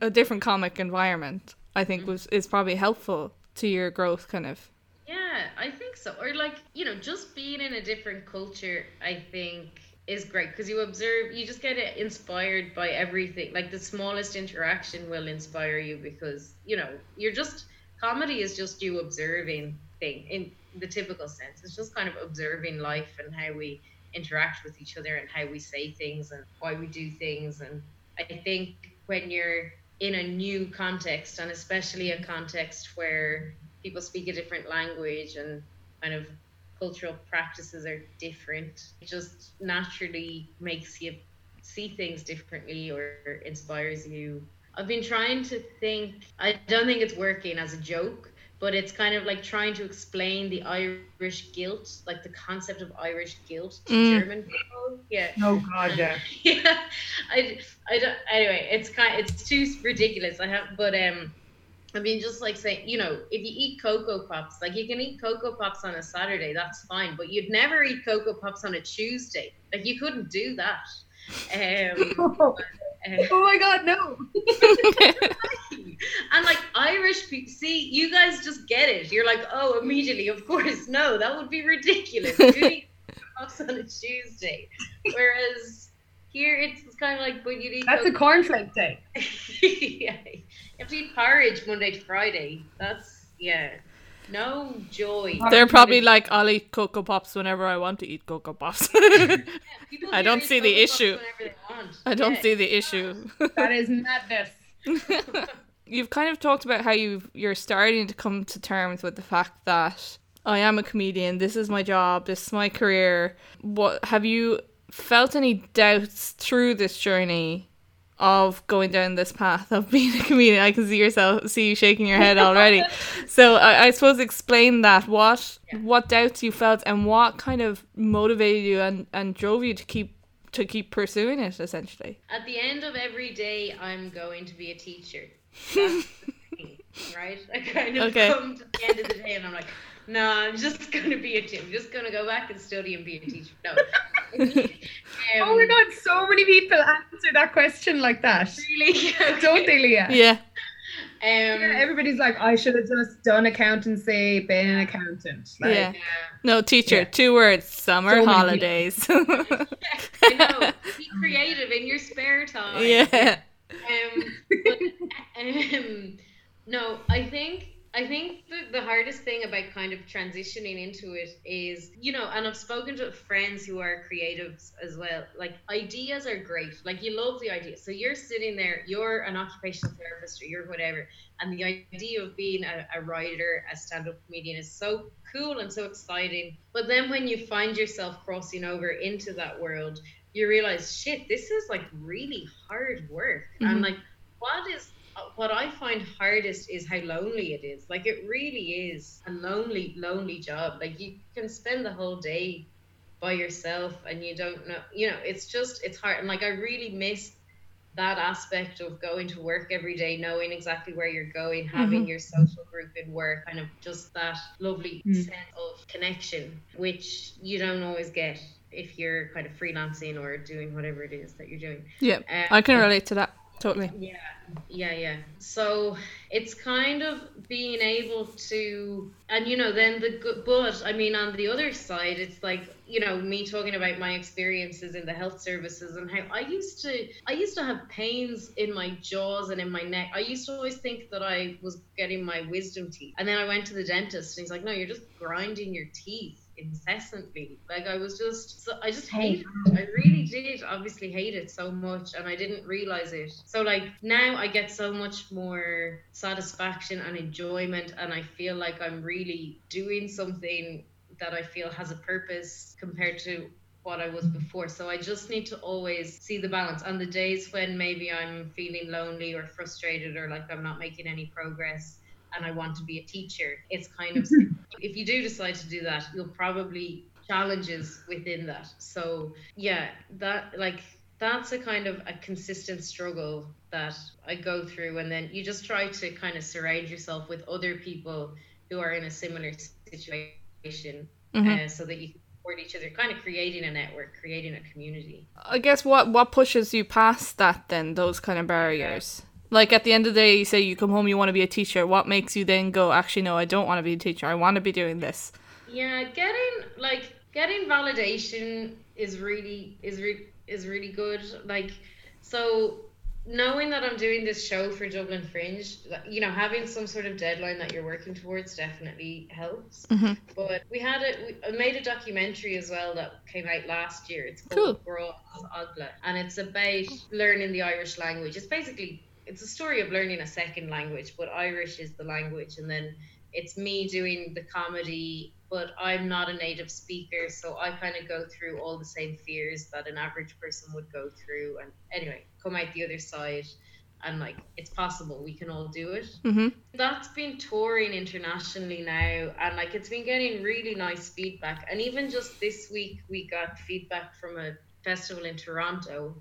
a different comic environment i think mm-hmm. was is probably helpful to your growth kind of yeah, I think so. Or like you know, just being in a different culture, I think is great because you observe, you just get inspired by everything. Like the smallest interaction will inspire you because you know you're just comedy is just you observing thing in the typical sense. It's just kind of observing life and how we interact with each other and how we say things and why we do things. And I think when you're in a new context and especially a context where people speak a different language and kind of cultural practices are different, it just naturally makes you see things differently or inspires you. I've been trying to think, I don't think it's working as a joke, but it's kind of like trying to explain the Irish guilt, like the concept of Irish guilt to Mm. German people. Yeah. Oh God, yeah. yeah, I, I don't. Anyway, it's kind. It's too ridiculous. I have, but um, I mean, just like saying, you know, if you eat cocoa pops, like you can eat cocoa pops on a Saturday, that's fine. But you'd never eat cocoa pops on a Tuesday. Like you couldn't do that. Um, oh uh, my God, no. and like Irish people, see, you guys just get it. You're like, oh, immediately, of course, no, that would be ridiculous. You pops on a Tuesday, whereas here it's kind of like, but you eat. That's a cornflake day. yeah. You have to eat porridge Monday to Friday. That's yeah. No joy. they're probably like i'll eat cocoa pops whenever i want to eat cocoa pops Yeah, people I don't see the issue. whenever they want. i don't Yeah. see the issue That is madness. You've kind of talked about how you you're starting to come to terms with the fact that I am a comedian. This is my job. This is my career. What have you felt any doubts through this journey of going down this path of being a comedian? I can see yourself, see you shaking your head already. so I, I suppose explain that. What what doubts you felt and what kind of motivated you and, and drove you to keep to keep pursuing it essentially. At the end of every day, I'm going to be a teacher. That's the thing, right? I kind of Okay. come to the end of the day and I'm like, no, I'm just going to be a teacher. I'm just going to go back and study and be a teacher. No. Um, Oh my God, so many people answer that question like that. Really? Don't they, Leah? Yeah. Um, Yeah, everybody's like, I should have just done accountancy, been an accountant. Like, Yeah. yeah. No, teacher, Yeah. two words, summer So many holidays. I know. Be creative in your spare time. yeah. Um, but, um, no, I think I think the, the hardest thing about kind of transitioning into it is, you know, and I've spoken to friends who are creatives as well. Like ideas are great. Like you love the idea. So you're sitting there, you're an occupational therapist or you're whatever, and the idea of being a, a writer, a stand-up comedian is so cool and so exciting. But then when you find yourself crossing over into that world, you realize, shit, this is like really hard work. And Mhm. like, what is what I find hardest is how lonely it is. Like, it really is a lonely, lonely job. Like, you can spend the whole day by yourself and you don't know, you know, it's just, it's hard. And like, I really miss that aspect of going to work every day, knowing exactly where you're going, having your social group in work, kind of just that lovely Mm. sense of connection, which you don't always get if you're kind of freelancing or doing whatever it is that you're doing. Yeah. Um, I can relate to that. totally. Yeah, yeah, yeah. So it's kind of being able to, and you know, then the good, but I mean, on the other side, it's like you know me talking about my experiences in the health services and how I used to, I used to have pains in my jaws and in my neck. I used to always think that I was getting my wisdom teeth, and then I went to the dentist, and he's like, no, you're just grinding your teeth incessantly. Like I was just, so I just hate it. I really did obviously hate it so much and I didn't realize it. So like now I get so much more satisfaction and enjoyment and I feel like I'm really doing something that I feel has a purpose compared to what I was before. So I just need to always see the balance. On the days when maybe I'm feeling lonely or frustrated or like I'm not making any progress, and I want to be a teacher. It's kind of if you do decide to do that, you'll probably challenges within that. So yeah, that like that's a kind of a consistent struggle that I go through and then you just try to kind of surround yourself with other people who are in a similar situation mm-hmm. uh, so that you can support each other kind of creating a network creating a community i guess what what pushes you past that then those kind of barriers like at the end of the day, you say you come home, you want to be a teacher. What makes you then go, actually, no, I don't want to be a teacher. I want to be doing this. Yeah, getting like getting validation is really is re- is really good. Like, so knowing that I'm doing this show for Dublin Fringe, you know, having some sort of deadline that you're working towards definitely helps. Mm-hmm. But we had it. We made a documentary as well that came out last year. It's called cool. Agla, and it's about learning the Irish language. It's basically it's a story of learning a second language, but Irish is the language, and then it's me doing the comedy, but I'm not a native speaker, so I kind of go through all the same fears that an average person would go through, and anyway, come out the other side. And like it's possible, we can all do it. Mm-hmm. That's been touring internationally now, and like it's been getting really nice feedback. And even just this week, we got feedback from a festival in Toronto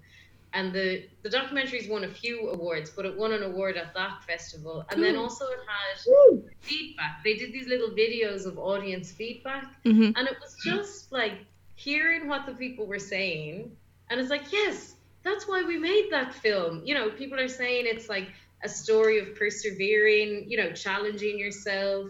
and the the documentary's won a few awards, but it won an award at that festival, and then also it had feedback. They did these little videos of audience feedback, mm-hmm. and it was just like hearing what the people were saying, and it's like, yes, that's why we made that film. You know, people are saying it's like a story of persevering, you know, challenging yourself,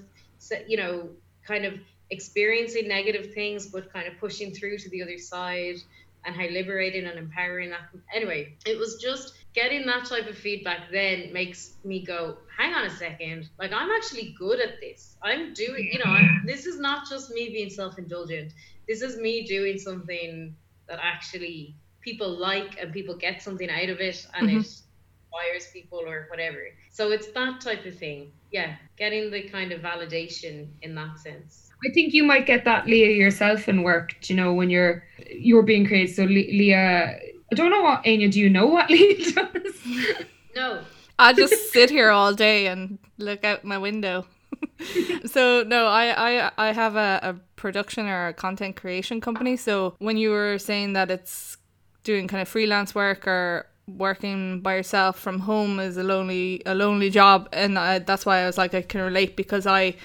you know, kind of experiencing negative things, but kind of pushing through to the other side and how liberating and empowering that anyway it was just getting that type of feedback then makes me go hang on a second. Like i'm actually good at this. I'm doing you know I'm, this is not just me being self-indulgent. This is me doing something that actually people like and people get something out of it and mm-hmm. it inspires people or whatever. So it's that type of thing. Yeah getting the kind of validation in that sense I think you might get that Leah yourself in work. You know when you're you're being creative. So Leah, I don't know what Anya. Do you know what Leah does? No. I just sit here all day and look out my window. so no, I I I have a, a production or a content creation company. So when you were saying that it's doing kind of freelance work or working by yourself from home is a lonely a lonely job, and I, that's why I was like I can relate because I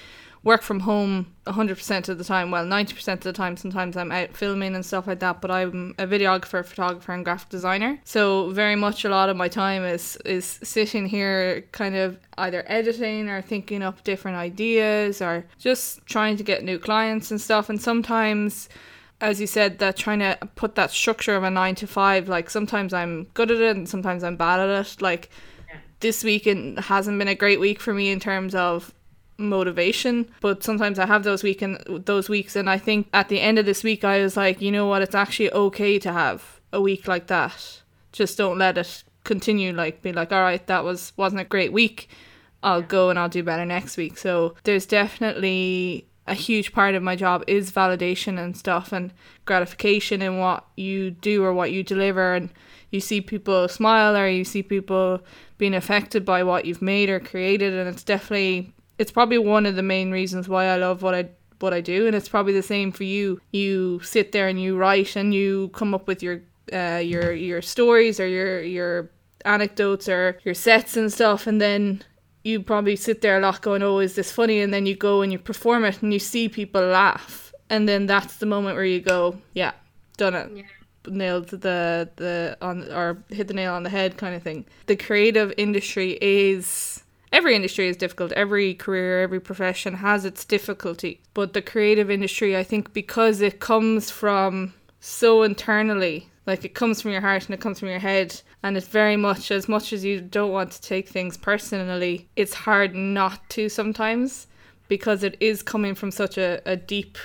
work from home 100% of the time well 90% of the time. Sometimes i'm out filming and stuff like that but i'm a videographer photographer and graphic designer. So very much a lot of my time is is sitting here kind of either editing or thinking up different ideas or just trying to get new clients and stuff. And sometimes as you said that trying to put that structure of a 9 to 5 like sometimes i'm good at it and sometimes i'm bad at it. Like this week hasn't been a great week for me in terms of motivation but sometimes i have those week and those weeks and i think at the end of this week i was like you know what it's actually okay to have a week like that. Just don't let it continue like be like all right that was wasn't a great week. I'll go and i'll do better next week. So there's definitely a huge part of my job is validation and stuff and gratification in what you do or what you deliver. And you see people smile or you see people being affected by what you've made or created and it's definitely it's probably one of the main reasons why I love what I what I do and it's probably the same for you. You sit there and you write and you come up with your uh, your your stories or your your anecdotes or your sets and stuff and then you probably sit there a lot going, Oh, is this funny? And then you go and you perform it and you see people laugh and then that's the moment where you go, Yeah, done it. Yeah. nailed the the on or hit the nail on the head kind of thing. The creative industry is every industry is difficult. Every career, every profession has its difficulty. But the creative industry, I think, because it comes from so internally, like it comes from your heart and it comes from your head, and it's very much as much as you don't want to take things personally, it's hard not to sometimes because it is coming from such a, a deep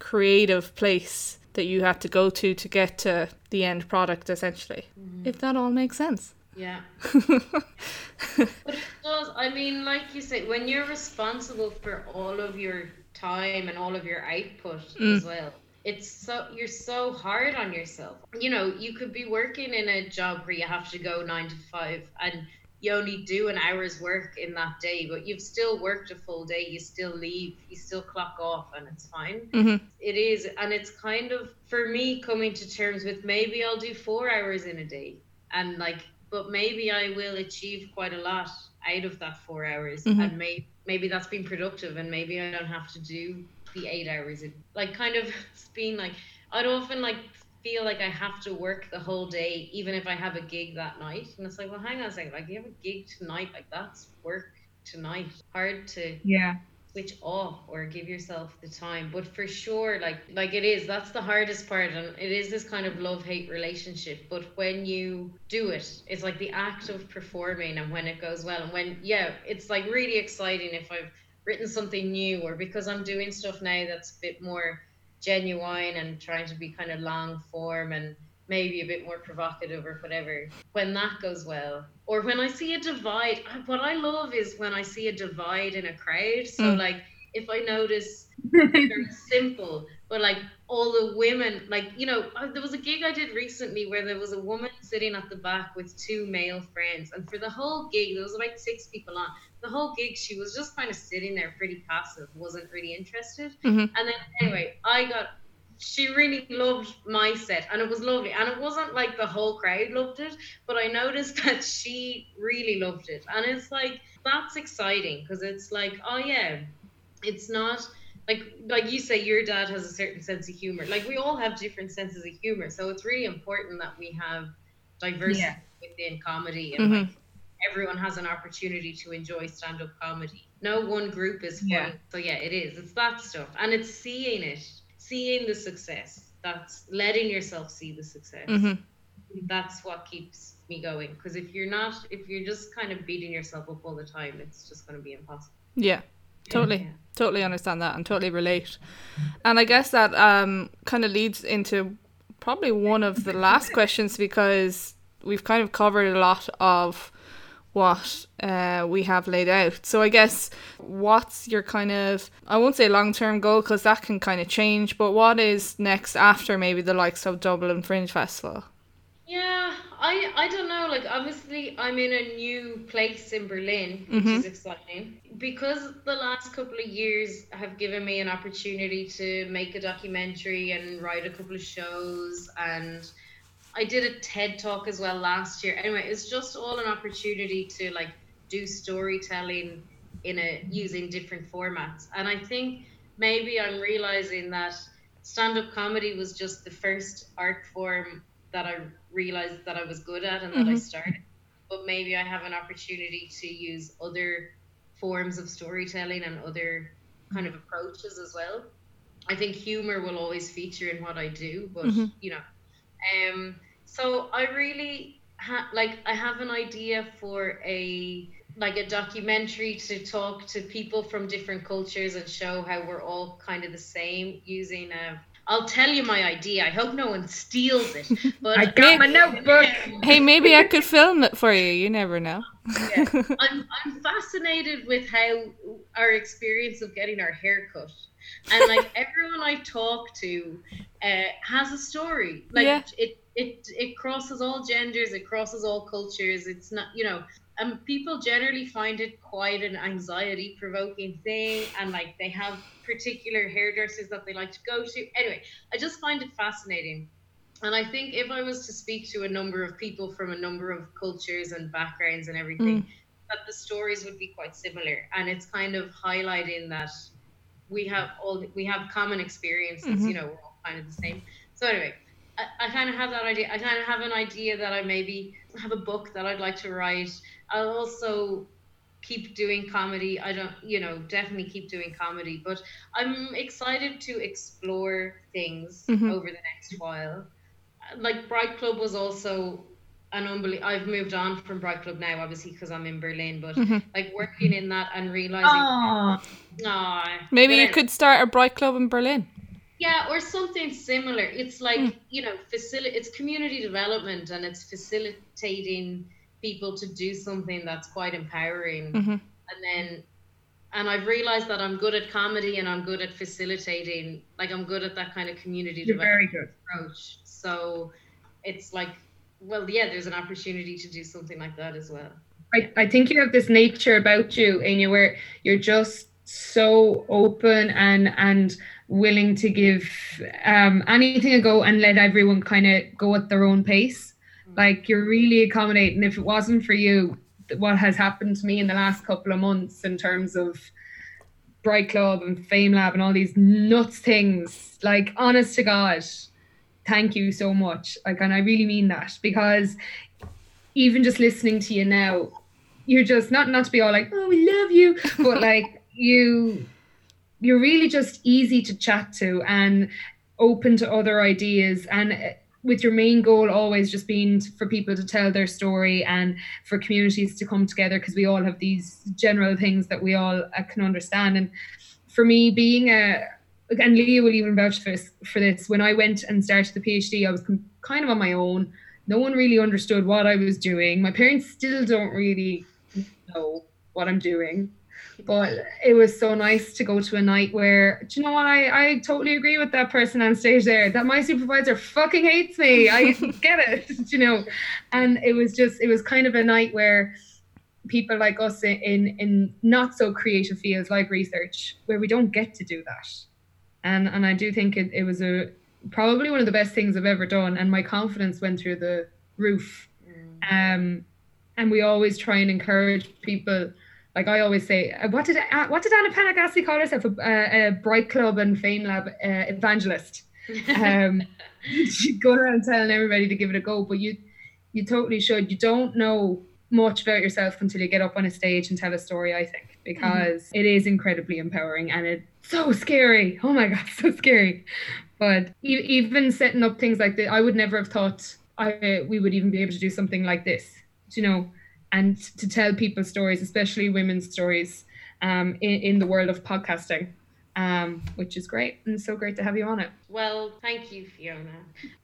creative place that you have to go to to get to the end product essentially mm-hmm. if that all makes sense yeah but it does i mean like you say when you're responsible for all of your time and all of your output mm. as well it's so you're so hard on yourself you know you could be working in a job where you have to go nine to five and you only do an hour's work in that day, but you've still worked a full day. You still leave, you still clock off, and it's fine. Mm-hmm. It is, and it's kind of for me coming to terms with maybe I'll do four hours in a day, and like, but maybe I will achieve quite a lot out of that four hours, mm-hmm. and maybe maybe that's been productive, and maybe I don't have to do the eight hours. In, like, kind of being like, I'd often like feel like I have to work the whole day, even if I have a gig that night. And it's like, well, hang on a second. Like, you have a gig tonight. Like, that's work tonight. Hard to yeah switch off or give yourself the time. But for sure, like like it is. That's the hardest part, and it is this kind of love hate relationship. But when you do it, it's like the act of performing, and when it goes well, and when yeah, it's like really exciting if I've written something new or because I'm doing stuff now that's a bit more genuine and trying to be kind of long form and maybe a bit more provocative or whatever when that goes well or when i see a divide what i love is when i see a divide in a crowd so mm. like if i notice very simple but like all the women like you know there was a gig i did recently where there was a woman sitting at the back with two male friends and for the whole gig there was like six people on the whole gig she was just kind of sitting there pretty passive wasn't really interested mm-hmm. and then anyway i got she really loved my set and it was lovely and it wasn't like the whole crowd loved it but i noticed that she really loved it and it's like that's exciting because it's like oh yeah it's not like like you say your dad has a certain sense of humor like we all have different senses of humor so it's really important that we have diversity yeah. within comedy and mm-hmm. like everyone has an opportunity to enjoy stand-up comedy. No one group is funny. Yeah. So yeah, it is. It's that stuff. And it's seeing it, seeing the success. That's letting yourself see the success. Mm-hmm. That's what keeps me going. Because if you're not, if you're just kind of beating yourself up all the time, it's just going to be impossible. Yeah. Totally, yeah. totally understand that and totally relate. And I guess that um, kind of leads into probably one of the last questions because we've kind of covered a lot of what uh, we have laid out. So I guess what's your kind of I won't say long term goal because that can kind of change, but what is next after maybe the likes of Dublin Fringe Festival? Yeah, I I don't know. Like obviously, I'm in a new place in Berlin, which mm-hmm. is exciting because the last couple of years have given me an opportunity to make a documentary and write a couple of shows and I did a TED talk as well last year. Anyway, it's just all an opportunity to like do storytelling in a using different formats. And I think maybe I'm realizing that stand-up comedy was just the first art form that I realized that I was good at and that mm-hmm. I started. But maybe I have an opportunity to use other forms of storytelling and other kind of approaches as well. I think humor will always feature in what I do, but mm-hmm. you know, um, so I really ha- like I have an idea for a like a documentary to talk to people from different cultures and show how we're all kind of the same using a I'll tell you my idea. I hope no one steals it. But I got my notebook. hey, maybe I could film it for you. You never know. yeah. I'm I'm fascinated with how our experience of getting our hair cut. And like everyone I talk to uh, has a story. Like yeah. it it it crosses all genders, it crosses all cultures. It's not you know, and um, people generally find it quite an anxiety provoking thing, and like they have particular hairdressers that they like to go to. Anyway, I just find it fascinating. And I think if I was to speak to a number of people from a number of cultures and backgrounds and everything, mm. that the stories would be quite similar. And it's kind of highlighting that we have all we have common experiences, mm-hmm. you know, we're all kind of the same. So anyway, I, I kind of have that idea. I kind of have an idea that I maybe have a book that I'd like to write. I'll also keep doing comedy. I don't, you know, definitely keep doing comedy, but I'm excited to explore things mm-hmm. over the next while. Like Bright Club was also an unbelievable. I've moved on from Bright Club now, obviously, because I'm in Berlin, but mm-hmm. like working in that and realizing, Aww. Aww, maybe you could start a Bright Club in Berlin. Yeah, or something similar. It's like mm. you know, facilitate. It's community development, and it's facilitating people to do something that's quite empowering. Mm-hmm. And then, and I've realized that I'm good at comedy and I'm good at facilitating. Like I'm good at that kind of community You're development very good. approach. So it's like, well, yeah, there's an opportunity to do something like that as well. I, I think you have this nature about you, Anya, where you're just so open and and willing to give um, anything a go and let everyone kind of go at their own pace. Like you're really accommodating. If it wasn't for you, what has happened to me in the last couple of months in terms of Bright Club and FameLab and all these nuts things, like honest to God, thank you so much. Like, and I really mean that because even just listening to you now, you're just not not to be all like, oh, we love you, but like you you're really just easy to chat to and open to other ideas. And with your main goal always just being for people to tell their story and for communities to come together because we all have these general things that we all uh, can understand. And for me being a and Leah will even vouch for this, for this. When I went and started the PhD I was kind of on my own. No one really understood what I was doing. My parents still don't really know what I'm doing but it was so nice to go to a night where, do you know what? I, I totally agree with that person on stage there. That my supervisor fucking hates me. I get it, you know. And it was just, it was kind of a night where people like us in in not so creative fields like research, where we don't get to do that. And and I do think it, it was a probably one of the best things I've ever done. And my confidence went through the roof. Mm. Um, and we always try and encourage people like I always say, uh, what did uh, what did Anna Panagassi call herself? A, a, Bright Club and FameLab uh, evangelist. Um, she'd go around telling everybody to give it a go, but you you totally should. You don't know much about yourself until you get up on a stage and tell a story. I think because mm-hmm. it is incredibly empowering and it's so scary. Oh my god, so scary. But e- even setting up things like that, I would never have thought I we would even be able to do something like this. You know and to tell people stories, especially women's stories, um, in, in the world of podcasting. Um, which is great and so great to have you on it. Well, thank you, Fiona.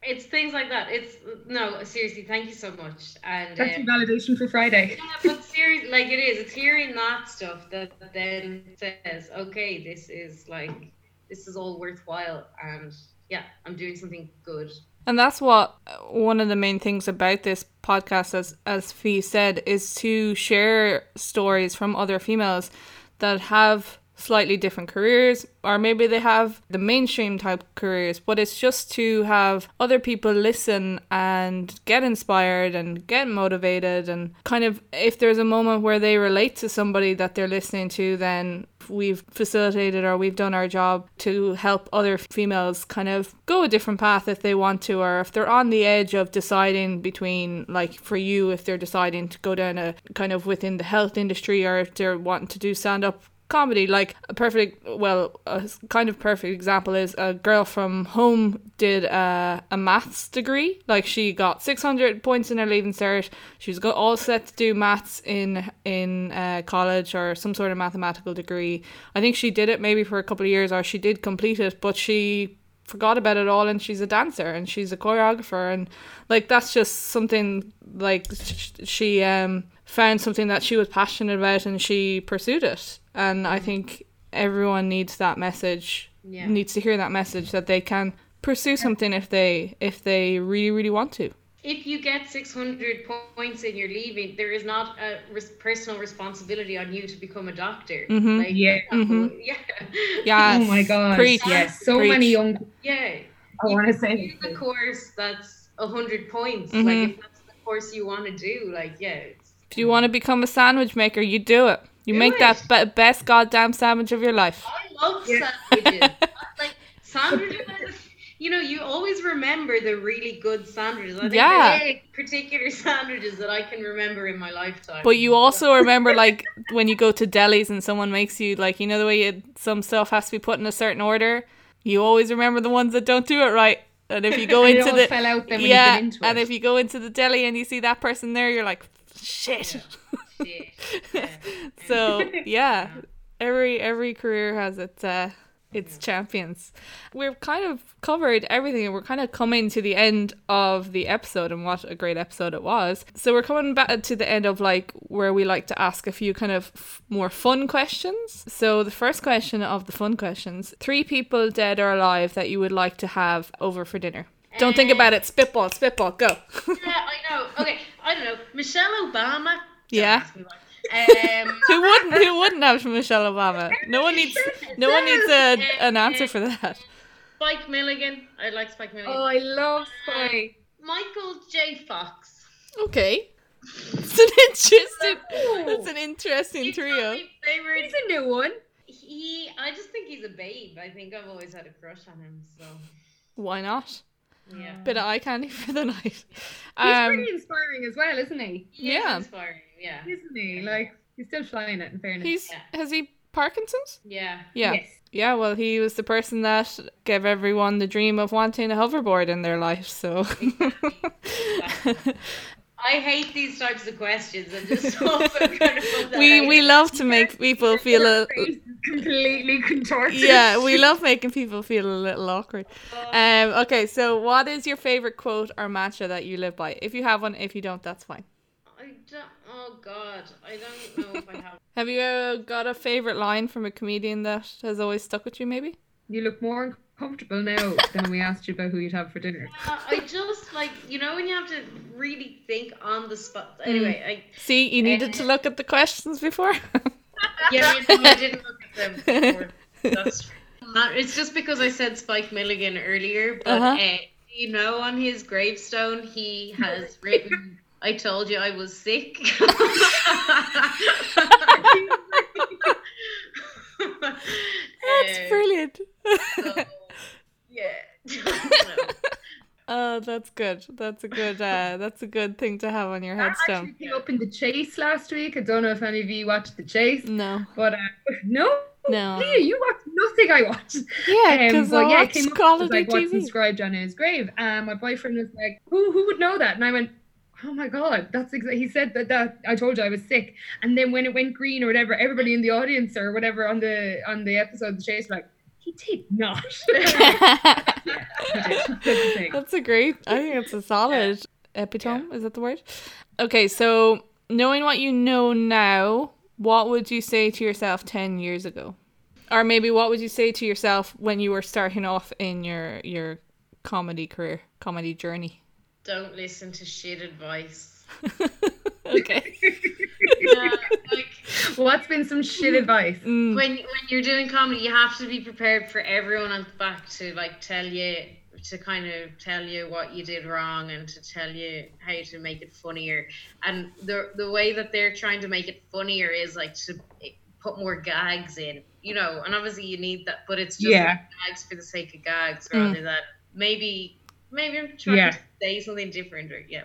It's things like that. It's no, seriously, thank you so much. And that's uh, validation for Friday. Yeah, but seriously, like it is. It's hearing that stuff that then says, okay, this is like this is all worthwhile, and yeah, I'm doing something good and that's what uh, one of the main things about this podcast, as as Fee said, is to share stories from other females that have slightly different careers, or maybe they have the mainstream type careers, but it's just to have other people listen and get inspired and get motivated. And kind of, if there's a moment where they relate to somebody that they're listening to, then we've facilitated or we've done our job to help other females kind of go a different path if they want to, or if they're on the edge of deciding between, like for you, if they're deciding to go down a kind of within the health industry or if they're wanting to do stand up comedy. Like a perfect, well, a kind of perfect example is a girl from home did a, a maths degree. Like she got 600 points in her leaving cert. She was all set to do maths in in uh, college or some sort of mathematical degree. I think she did it maybe for a couple of years or she did complete it, but she forgot about it all and she's a dancer and she's a choreographer and like that's just something like she um found something that she was passionate about and she pursued it and I think everyone needs that message. Yeah. Needs to hear that message that they can pursue something if they if they really really want to. If you get 600 points and you're leaving, there is not a res- personal responsibility on you to become a doctor. Mm-hmm. Like, yeah. Mm-hmm. Yeah. Yes. Oh my god. Preach. Yes. So Preach. many young. Yeah. I want to say the course that's 100 points. Mm-hmm. Like if that's the course you want to do, like yeah. If you want to become a sandwich maker, you do it. You do make it. that be- best goddamn sandwich of your life. I love yeah. sandwiches. like sandwiches you know, you always remember the really good sandwiches. I think Yeah. there's particular sandwiches that I can remember in my lifetime. But you also remember like when you go to delis and someone makes you like you know the way you, some stuff has to be put in a certain order. You always remember the ones that don't do it right. And if you go And it into the fell out then yeah, you get and if you go into the deli and you see that person there, you're like, shit. Shit. Yeah. so yeah, every every career has its uh, its champions. We've kind of covered everything, and we're kind of coming to the end of the episode. And what a great episode it was! So we're coming back to the end of like where we like to ask a few kind of f- more fun questions. So the first question of the fun questions: three people, dead or alive, that you would like to have over for dinner. Don't think about it. Spitball, spitball, go. yeah, I know. Okay, I don't know. Michelle Obama. Don't Yeah. ask me why. Um, who wouldn't? Who wouldn't have Michelle Obama? No one needs. No one needs a, an answer for that. Spike Milligan. I like Spike Milligan. Oh, I love Spike. Michael J. Fox. Okay. It's an interesting. That's an interesting He's trio. my favorite. He's a new one. He, I just think he's a babe. I think I've always had a crush on him. So Why not? yeah, Bit of eye candy for the night. He's Um, pretty inspiring as well, isn't he? he is Yeah. inspiring. Yeah, Isn't he? Like he's still flying it. In fairness. he's Yeah. has he Parkinson's? yeah. Yeah. Yes. Yeah, well, he was the person that gave everyone the dream of wanting a hoverboard in their life. So, I hate these types of questions and just also kind of put that we out we love to make people feel a Your face is completely contorted. yeah, we love making people feel a little awkward. Um, okay, so what is your favorite quote or mantra that you live by? If you have one, if you don't, that's fine. I don't. Oh God, I don't know if I have. Have you uh, got a favorite line from a comedian that has always stuck with you? Maybe. You look more uncomfortable now than when we asked you about who you'd have for dinner. Uh, I just like you know when you have to really think on the spot. Mm. Anyway, See, you needed to look at the questions before. Yeah, you know, I didn't look at them before. That's not, it's just because I said Spike Milligan earlier, but Uh-huh. uh, you know, on his gravestone he has written. I told you I was sick. That's Uh, brilliant. so, yeah. oh, that's good. That's a good. Uh, that's a good thing to have on your That actually headstone. came up in the chase last week. I don't know if any of you watched the chase, No, but uh, no. no. Leah, you watched nothing I watched. Yeah, Um, because but I yeah, it came up quality as, like what's inscribed on his grave. And my boyfriend was like, "Who who would know that?" And I went, "Oh my god, that's exactly." He said that that I told you I was sick. And then when it went green or whatever, everybody in the audience or whatever on the on the episode the chase like, "He did not." yeah, he did. That's. A great. I think it's a solid epitome. Is that the word? Okay, so knowing what you know now, what would you say to yourself ten years ago, or maybe what would you say to yourself when you were starting off in your your comedy career, comedy journey? Don't listen to shit advice. okay. Yeah, like What's been some shit advice? Mm, when when you're doing comedy, you have to be prepared for everyone on the back to like tell you to kind of tell you what you did wrong and to tell you how to make it funnier. And the the way that they're trying to make it funnier is like to put more gags in, you know. And obviously you need that, but it's just Yeah. gags for the sake of gags Mm. rather than maybe maybe I'm trying Yeah. to say something different or yeah.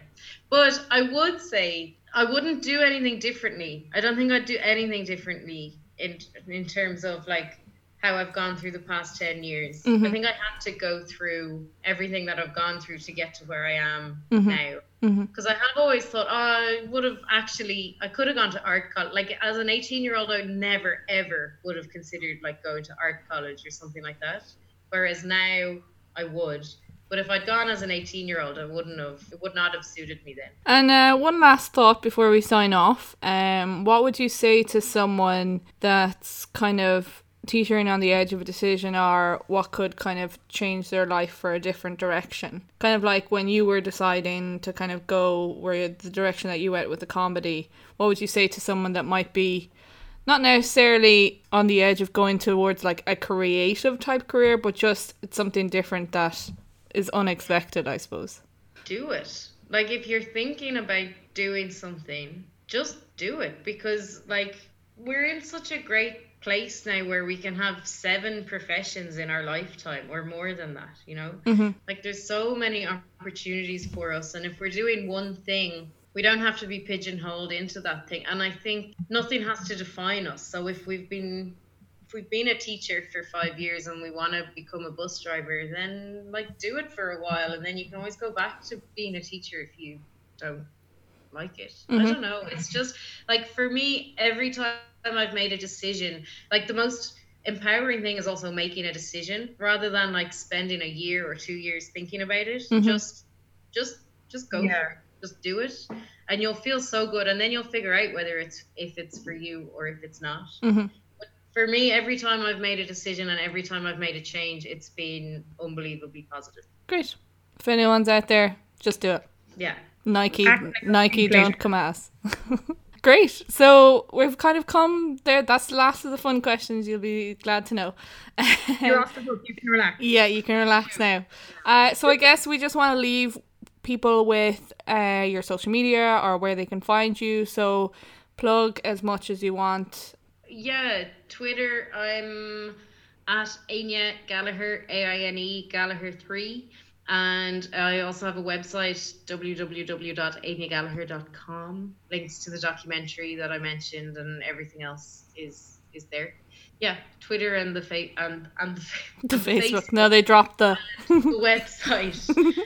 But I would say I wouldn't do anything differently. I don't think I'd do anything differently in in terms of like how I've gone through the past 10 years. Mhm. I think I had to go through everything that I've gone through to get to where I am Mhm. now. Because I have always thought, oh, I would have actually, I could have gone to art college. Like as an 18 year old, I never, ever would have considered like going to art college or something like that. Whereas now I would. But if I'd gone as an 18 year old, I wouldn't have, it would not have suited me then. And uh, one last thought before we sign off. Um, what would you say to someone that's kind of teetering on the edge of a decision or what could kind of change their life for a different direction? Kind of like when you were deciding to kind of go where the direction that you went with the comedy, what would you say to someone that might be not necessarily on the edge of going towards like a creative type career, but just something different that is unexpected, I suppose. do it. Like if you're thinking about doing something, just do it because like we're in such a great place now where we can have seven professions in our lifetime or more than that you know Mhm. like there's so many opportunities for us and if we're doing one thing we don't have to be pigeonholed into that thing and i think nothing has to define us so if we've been if we've been a teacher for five years and we want to become a bus driver then like do it for a while and then you can always go back to being a teacher if you don't like it i Mhm. don't know it's just like for me every time i've made a decision like the most empowering thing is also making a decision rather than like spending a year or two years thinking about it Mhm. just just just go Yeah. for it just do it and you'll feel so good and then you'll figure out whether it's if it's for you or if it's not Mhm. For me every time i've made a decision and every time i've made a change it's been unbelievably positive Great. If anyone's out there, just do it. yeah Nike, like Nike, don't come at us. Great. So we've kind of come there. That's the last of the fun questions. You'll be glad to know. You're off the hook. You can relax. yeah, you can relax now. Uh, so I guess we just want to leave people with uh, your social media or where they can find you. So plug as much as you want. Yeah, Twitter, I'm at Áine Gallagher, A I N E Gallagher 3. And I also have a website, www.ainegallagher.com. Links to the documentary that I mentioned and everything else is is there. Yeah, Twitter and the fa- and and the, fa- The and Facebook. No, they dropped the. the website uh,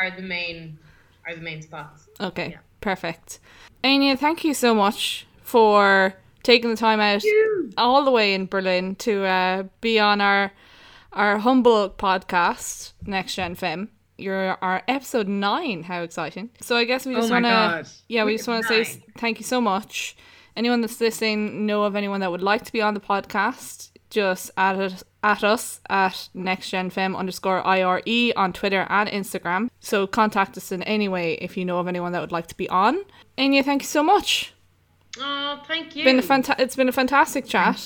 are the main are the main spots. Okay, Yeah. perfect. Anya, thank you so much for taking the time out all the way in Berlin to uh, be on our our humble podcast, Next Gen Fem. You're our episode nine. How exciting! So I guess we just oh want to yeah, we Look just want to say thank you so much. Anyone that's listening, know of anyone that would like to be on the podcast, just add it at us at nextgenfem underscore IRE on Twitter and Instagram. So contact us in any way if you know of anyone that would like to be on. Áine, thank you so much. Oh, thank you. Been a fanta- it's been a fantastic chat.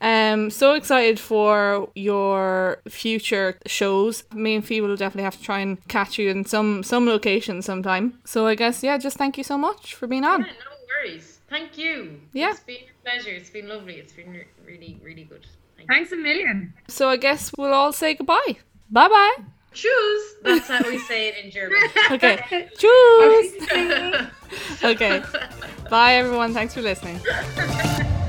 Um, so excited for your future shows. Me and Fee will definitely have to try and catch you in some some location sometime. So I guess yeah, just thank you so much for being on. Yeah, no worries. Thank you. Yeah. It's been a pleasure. It's been lovely. It's been re- really, really good. Thank you. Thanks a million. So I guess we'll all say goodbye. Bye bye. Tschüss. That's how we say it in German. Okay. Tschüss. Okay. Bye everyone. Thanks for listening.